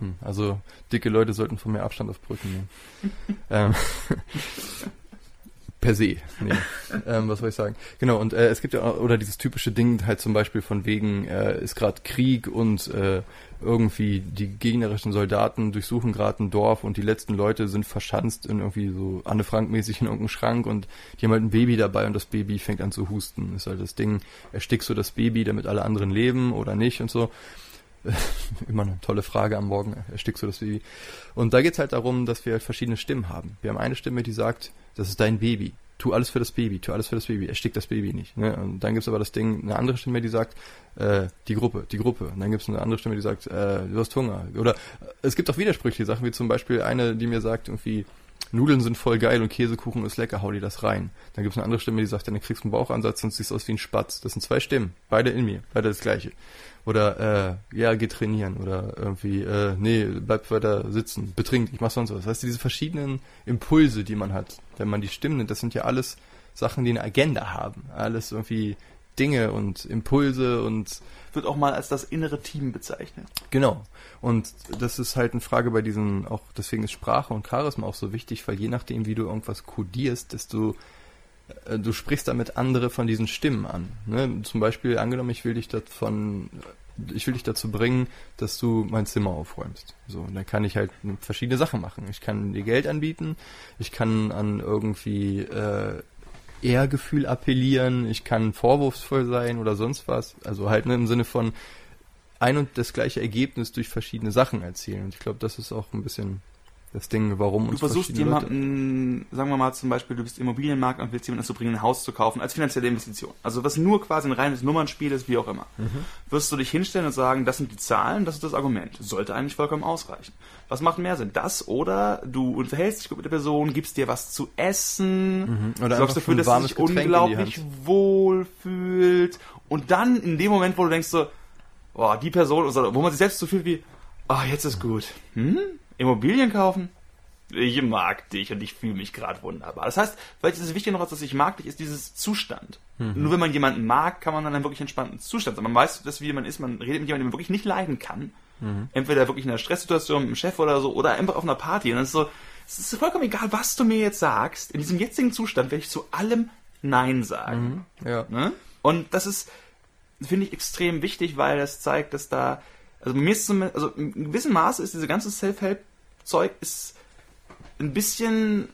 Hm, also dicke Leute sollten von mir Abstand auf Brücken nehmen. *laughs* ähm, per se. Nee. ähm, was soll ich sagen? Genau, und äh, es gibt ja auch, oder dieses typische Ding halt zum Beispiel von wegen, äh, ist gerade Krieg und äh, irgendwie die gegnerischen Soldaten durchsuchen gerade ein Dorf und die letzten Leute sind verschanzt in irgendwie so Anne Frank-mäßig in irgendeinem Schrank und die haben halt ein Baby dabei und das Baby fängt an zu husten. Ist halt das Ding, erstickst du das Baby, damit alle anderen leben oder nicht und so. *laughs* Immer eine tolle Frage am Morgen, erstickst du das Baby? Und da geht's halt darum, dass wir halt verschiedene Stimmen haben. Wir haben eine Stimme, die sagt, das ist dein Baby. Tu alles für das Baby, tu alles für das Baby, erstick das Baby nicht. Ne? Und dann gibt's aber das Ding, eine andere Stimme, die sagt, äh, die Gruppe, die Gruppe. Und dann gibt's eine andere Stimme, die sagt, äh, du hast Hunger. Oder äh, es gibt auch widersprüchliche Sachen, wie zum Beispiel eine, die mir sagt, irgendwie, Nudeln sind voll geil und Käsekuchen ist lecker, hau dir das rein. Dann gibt's eine andere Stimme, die sagt, dann kriegst du einen Bauchansatz und siehst aus wie ein Spatz. Das sind zwei Stimmen, beide in mir, beide das gleiche. Oder, äh, ja, geh trainieren. Oder irgendwie, äh, nee, bleib weiter sitzen, betrink, ich mach sonst was. Weißt du, diese verschiedenen Impulse, die man hat, wenn man die Stimmen nimmt, das sind ja alles Sachen, die eine Agenda haben. Alles irgendwie Dinge und Impulse und Wird auch mal als das innere Team bezeichnet. Genau. Und das ist halt eine Frage bei diesen, auch deswegen ist Sprache und Charisma auch so wichtig, weil je nachdem, wie du irgendwas kodierst, desto du sprichst damit andere von diesen Stimmen an. Ne? Zum Beispiel, angenommen, ich will dich davon, ich will dich dazu bringen, dass du mein Zimmer aufräumst. So, und dann kann ich halt verschiedene Sachen machen. Ich kann dir Geld anbieten, ich kann an irgendwie äh, Ehrgefühl appellieren, ich kann vorwurfsvoll sein oder sonst was. Also halt ne, im Sinne von ein und das gleiche Ergebnis durch verschiedene Sachen erzielen. Und ich glaube, das ist auch ein bisschen das Ding, warum Du uns versuchst verschiedene Leute- jemanden, sagen wir mal zum Beispiel, du bist Immobilienmarkt und willst jemanden dazu bringen, ein Haus zu kaufen, als finanzielle Investition. Also was nur quasi ein reines Nummernspiel ist, wie auch immer. Mhm. Wirst du dich hinstellen und sagen, das sind die Zahlen, das ist das Argument. Sollte eigentlich vollkommen ausreichen. Was macht mehr Sinn? Das oder du unterhältst dich gut mit der Person, gibst dir was zu essen, Mhm. Oder sorgst dafür, dass sie sich Getränk unglaublich Hand. wohl fühlt. Und dann in dem Moment, wo du denkst so, boah, die Person, oder wo man sich selbst so fühlt wie, ah, jetzt ist gut. Hm? Immobilien kaufen? Ich mag dich und ich fühle mich gerade wunderbar. Das heißt, vielleicht ist es wichtig noch, dass ich mag dich, ist dieses Zustand. Nur wenn man jemanden mag, kann man dann einen wirklich entspannten Zustand sein. Man weiß, dass wie jemand ist, man redet mit jemandem, den man wirklich nicht leiden kann. Entweder wirklich in einer Stresssituation mit dem Chef oder so, oder einfach auf einer Party. Und dann ist so, es ist vollkommen egal, was du mir jetzt sagst. In diesem jetzigen Zustand werde ich zu allem Nein sagen. Ja. Ne? Und das ist, finde ich, extrem wichtig, weil das zeigt, dass da, also bei mir ist zumindest, also in gewissem Maße ist diese ganze Self-Help-Zeug ist ein bisschen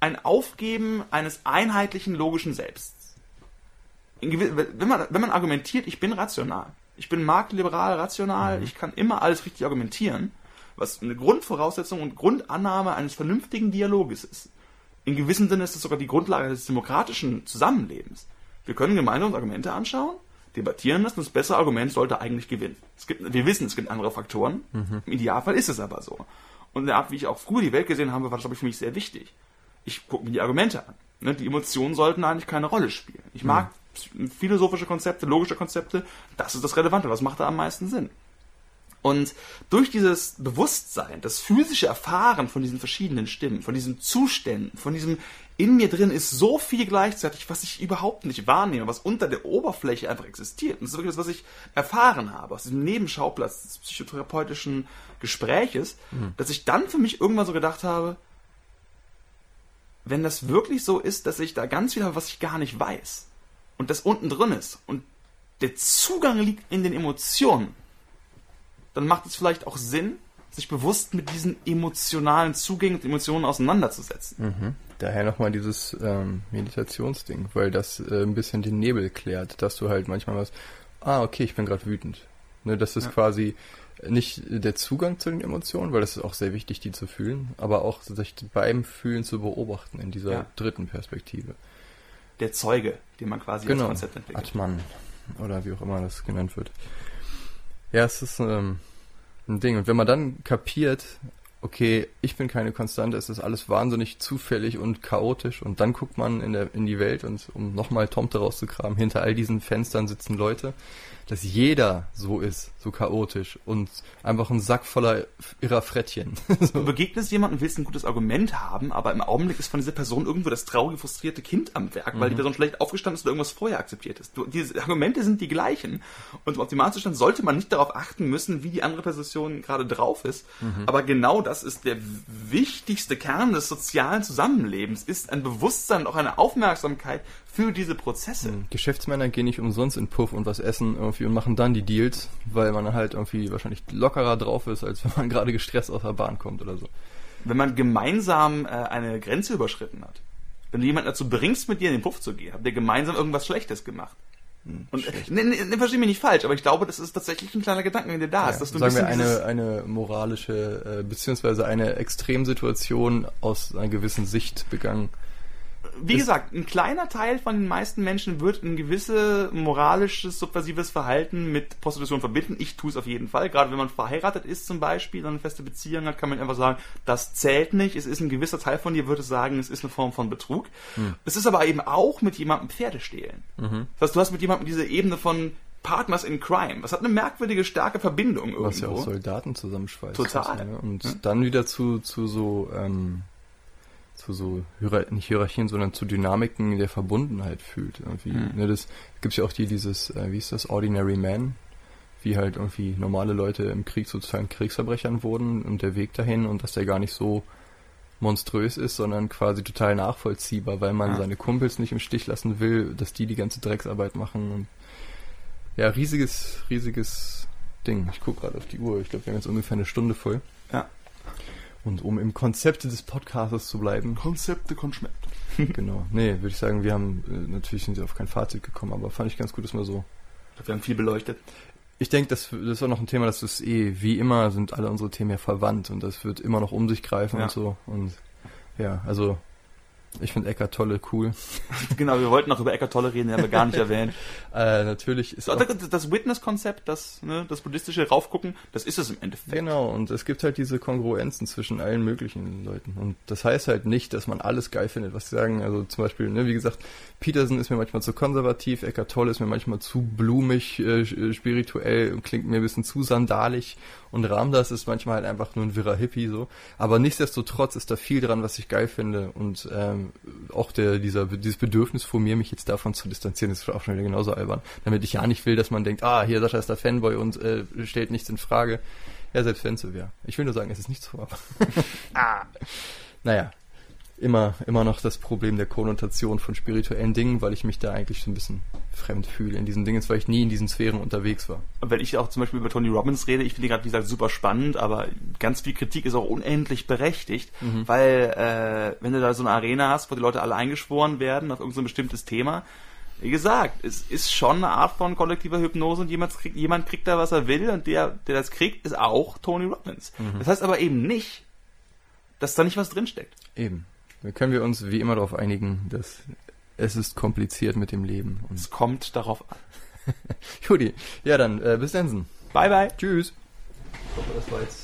ein Aufgeben eines einheitlichen logischen Selbsts. Wenn man, wenn man argumentiert, ich bin rational, ich bin marktliberal, rational, mhm. ich kann immer alles richtig argumentieren, was eine Grundvoraussetzung und Grundannahme eines vernünftigen Dialoges ist. In gewissem Sinne ist es sogar die Grundlage des demokratischen Zusammenlebens. Wir können gemeinsam uns Argumente anschauen, debattieren das und das bessere Argument sollte eigentlich gewinnen. Es gibt, wir wissen, es gibt andere Faktoren. Mhm. Im Idealfall ist es aber so. Und in der Art, wie ich auch früher die Welt gesehen habe, war das, glaube ich, für mich sehr wichtig. Ich gucke mir die Argumente an. Ne? Die Emotionen sollten eigentlich keine Rolle spielen. Ich mag mhm. philosophische Konzepte, logische Konzepte. Das ist das Relevante. Was macht da am meisten Sinn? Und durch dieses Bewusstsein, das physische Erfahren von diesen verschiedenen Stimmen, von diesen Zuständen, von diesem in mir drin ist so viel gleichzeitig, was ich überhaupt nicht wahrnehme, was unter der Oberfläche einfach existiert. Und das ist wirklich das, was ich erfahren habe aus diesem Nebenschauplatz des psychotherapeutischen Gespräches, mhm. dass ich dann für mich irgendwann so gedacht habe, wenn das wirklich so ist, dass ich da ganz viel habe, was ich gar nicht weiß und das unten drin ist und der Zugang liegt in den Emotionen, dann macht es vielleicht auch Sinn, sich bewusst mit diesen emotionalen Zugängen und Emotionen auseinanderzusetzen. Mhm. Daher nochmal dieses ähm, Meditationsding, weil das äh, ein bisschen den Nebel klärt, dass du halt manchmal was, ah, okay, ich bin gerade wütend. Ne, das ist ja. quasi nicht der Zugang zu den Emotionen, weil das ist auch sehr wichtig, die zu fühlen, aber auch sich beim Fühlen zu beobachten in dieser ja. dritten Perspektive. Der Zeuge, den man quasi genau. als Konzept entwickelt. Atman oder wie auch immer das genannt wird. Ja, es ist ähm, ein Ding. Und wenn man dann kapiert, okay, ich bin keine Konstante, es ist alles wahnsinnig zufällig und chaotisch und dann guckt man in, der, in die Welt und um nochmal Tomte rauszukramen, hinter all diesen Fenstern sitzen Leute dass jeder so ist, so chaotisch und einfach ein Sack voller irrer Frettchen. *laughs* so. Du begegnest jemandem, willst ein gutes Argument haben, aber im Augenblick ist von dieser Person irgendwo das traurige, frustrierte Kind am Werk, weil mhm. die Person schlecht aufgestanden ist oder irgendwas vorher akzeptiert ist. Du, diese Argumente sind die gleichen und im Optimalzustand sollte man nicht darauf achten müssen, wie die andere Person gerade drauf ist, mhm. aber genau das ist der wichtigste Kern des sozialen Zusammenlebens, ist ein Bewusstsein und auch eine Aufmerksamkeit für diese Prozesse. Mhm. Geschäftsmänner gehen nicht umsonst in Puff und was essen irgendwie und machen dann die Deals, weil man halt irgendwie wahrscheinlich lockerer drauf ist, als wenn man *laughs* gerade gestresst aus der Bahn kommt oder so. Wenn man gemeinsam äh, eine Grenze überschritten hat, wenn du jemanden dazu bringst, mit dir in den Puff zu gehen, habt ihr gemeinsam irgendwas Schlechtes gemacht. Hm, und ne, ne, ne, versteh mich nicht falsch, aber ich glaube, das ist tatsächlich ein kleiner Gedanke, der da ja, ist. Dass du sagen wir eine, eine moralische, äh, beziehungsweise eine Extremsituation aus einer gewissen Sicht begangen wie gesagt, ein kleiner Teil von den meisten Menschen wird ein gewisses moralisches, subversives Verhalten mit Prostitution verbinden. Ich tue es auf jeden Fall. Gerade wenn man verheiratet ist zum Beispiel, dann eine feste Beziehung hat, kann man einfach sagen, das zählt nicht. Es ist ein gewisser Teil von dir, würde sagen, es ist eine Form von Betrug. Hm. Es ist aber eben auch mit jemandem Pferde stehlen. Mhm. Das heißt, du hast mit jemandem diese Ebene von Partners in Crime. Das hat eine merkwürdige, starke Verbindung irgendwo. Was ja auch Soldaten zusammenschweißt. Total. Ne? Und ja. dann wieder zu, zu so ähm, zu so nicht Hierarchien, sondern zu Dynamiken der Verbundenheit fühlt. Irgendwie. Mhm. Ne, das gibt's ja auch die dieses, äh, wie ist das, Ordinary Man, wie halt irgendwie normale Leute im Krieg sozusagen Kriegsverbrechern wurden und der Weg dahin und dass der gar nicht so monströs ist, sondern quasi total nachvollziehbar, weil man ja. seine Kumpels nicht im Stich lassen will, dass die die ganze Drecksarbeit machen. Und ja, riesiges, riesiges Ding. Ich gucke gerade auf die Uhr. Ich glaube, wir haben jetzt ungefähr eine Stunde voll. Ja. Und um im Konzept des Podcasts zu bleiben. Konzepte Konschmept. *laughs* genau. Nee, würde ich sagen, wir haben, äh, natürlich sind sie auf kein Fazit gekommen, aber fand ich ganz gut, dass wir so. Wir haben viel beleuchtet. Ich denke, das, das ist auch noch ein Thema, das ist eh, wie immer sind alle unsere Themen ja verwandt und das wird immer noch um sich greifen ja. und so. Und ja, also ich finde Eckart Tolle cool. *laughs* genau, wir wollten noch über Eckart Tolle reden, den haben wir gar nicht erwähnt. *laughs* Äh, natürlich ist so, das, das Witness-Konzept, das, ne, das buddhistische Raufgucken, das ist es im Endeffekt. Genau, und es gibt halt diese Kongruenzen zwischen allen möglichen Leuten. Und das heißt halt nicht, dass man alles geil findet, was sie sagen. Also zum Beispiel, ne, wie gesagt, Peterson ist mir manchmal zu konservativ, Eckart Tolle ist mir manchmal zu blumig, äh, spirituell und klingt mir ein bisschen zu sandalig. Und Ramdas ist manchmal halt einfach nur ein wirrer Hippie so. Aber nichtsdestotrotz ist da viel dran, was ich geil finde. Und ähm, auch der, dieser, dieses Bedürfnis von mir, mich jetzt davon zu distanzieren, ist auch schon wieder genauso albern. Damit ich ja nicht will, dass man denkt, ah, hier Sascha ist der Fanboy und äh, stellt nichts in Frage. Ja, selbst wenn es so wäre. Ich will nur sagen, es ist nicht so, aber. *laughs* ah. Naja, immer, immer noch das Problem der Konnotation von spirituellen Dingen, weil ich mich da eigentlich so ein bisschen fremd fühle in diesen Dingen, weil ich nie in diesen Sphären unterwegs war. wenn ich auch zum Beispiel über Tony Robbins rede, ich finde ihn gerade, wie gesagt, super spannend, aber ganz viel Kritik ist auch unendlich berechtigt, weil äh, wenn du da so eine Arena hast, wo die Leute alle eingeschworen werden auf irgendein so bestimmtes Thema, wie gesagt, es ist schon eine Art von kollektiver Hypnose und jemand kriegt, jemand kriegt da, was er will und der, der das kriegt, ist auch Tony Robbins. Das heißt aber eben nicht, dass da nicht was drinsteckt. Eben. Da können wir uns wie immer darauf einigen, dass es ist kompliziert mit dem Leben. Und Es kommt darauf an. *laughs* Judy, ja dann, äh, bis dann. Bye, bye. Tschüss. Ich hoffe, das war jetzt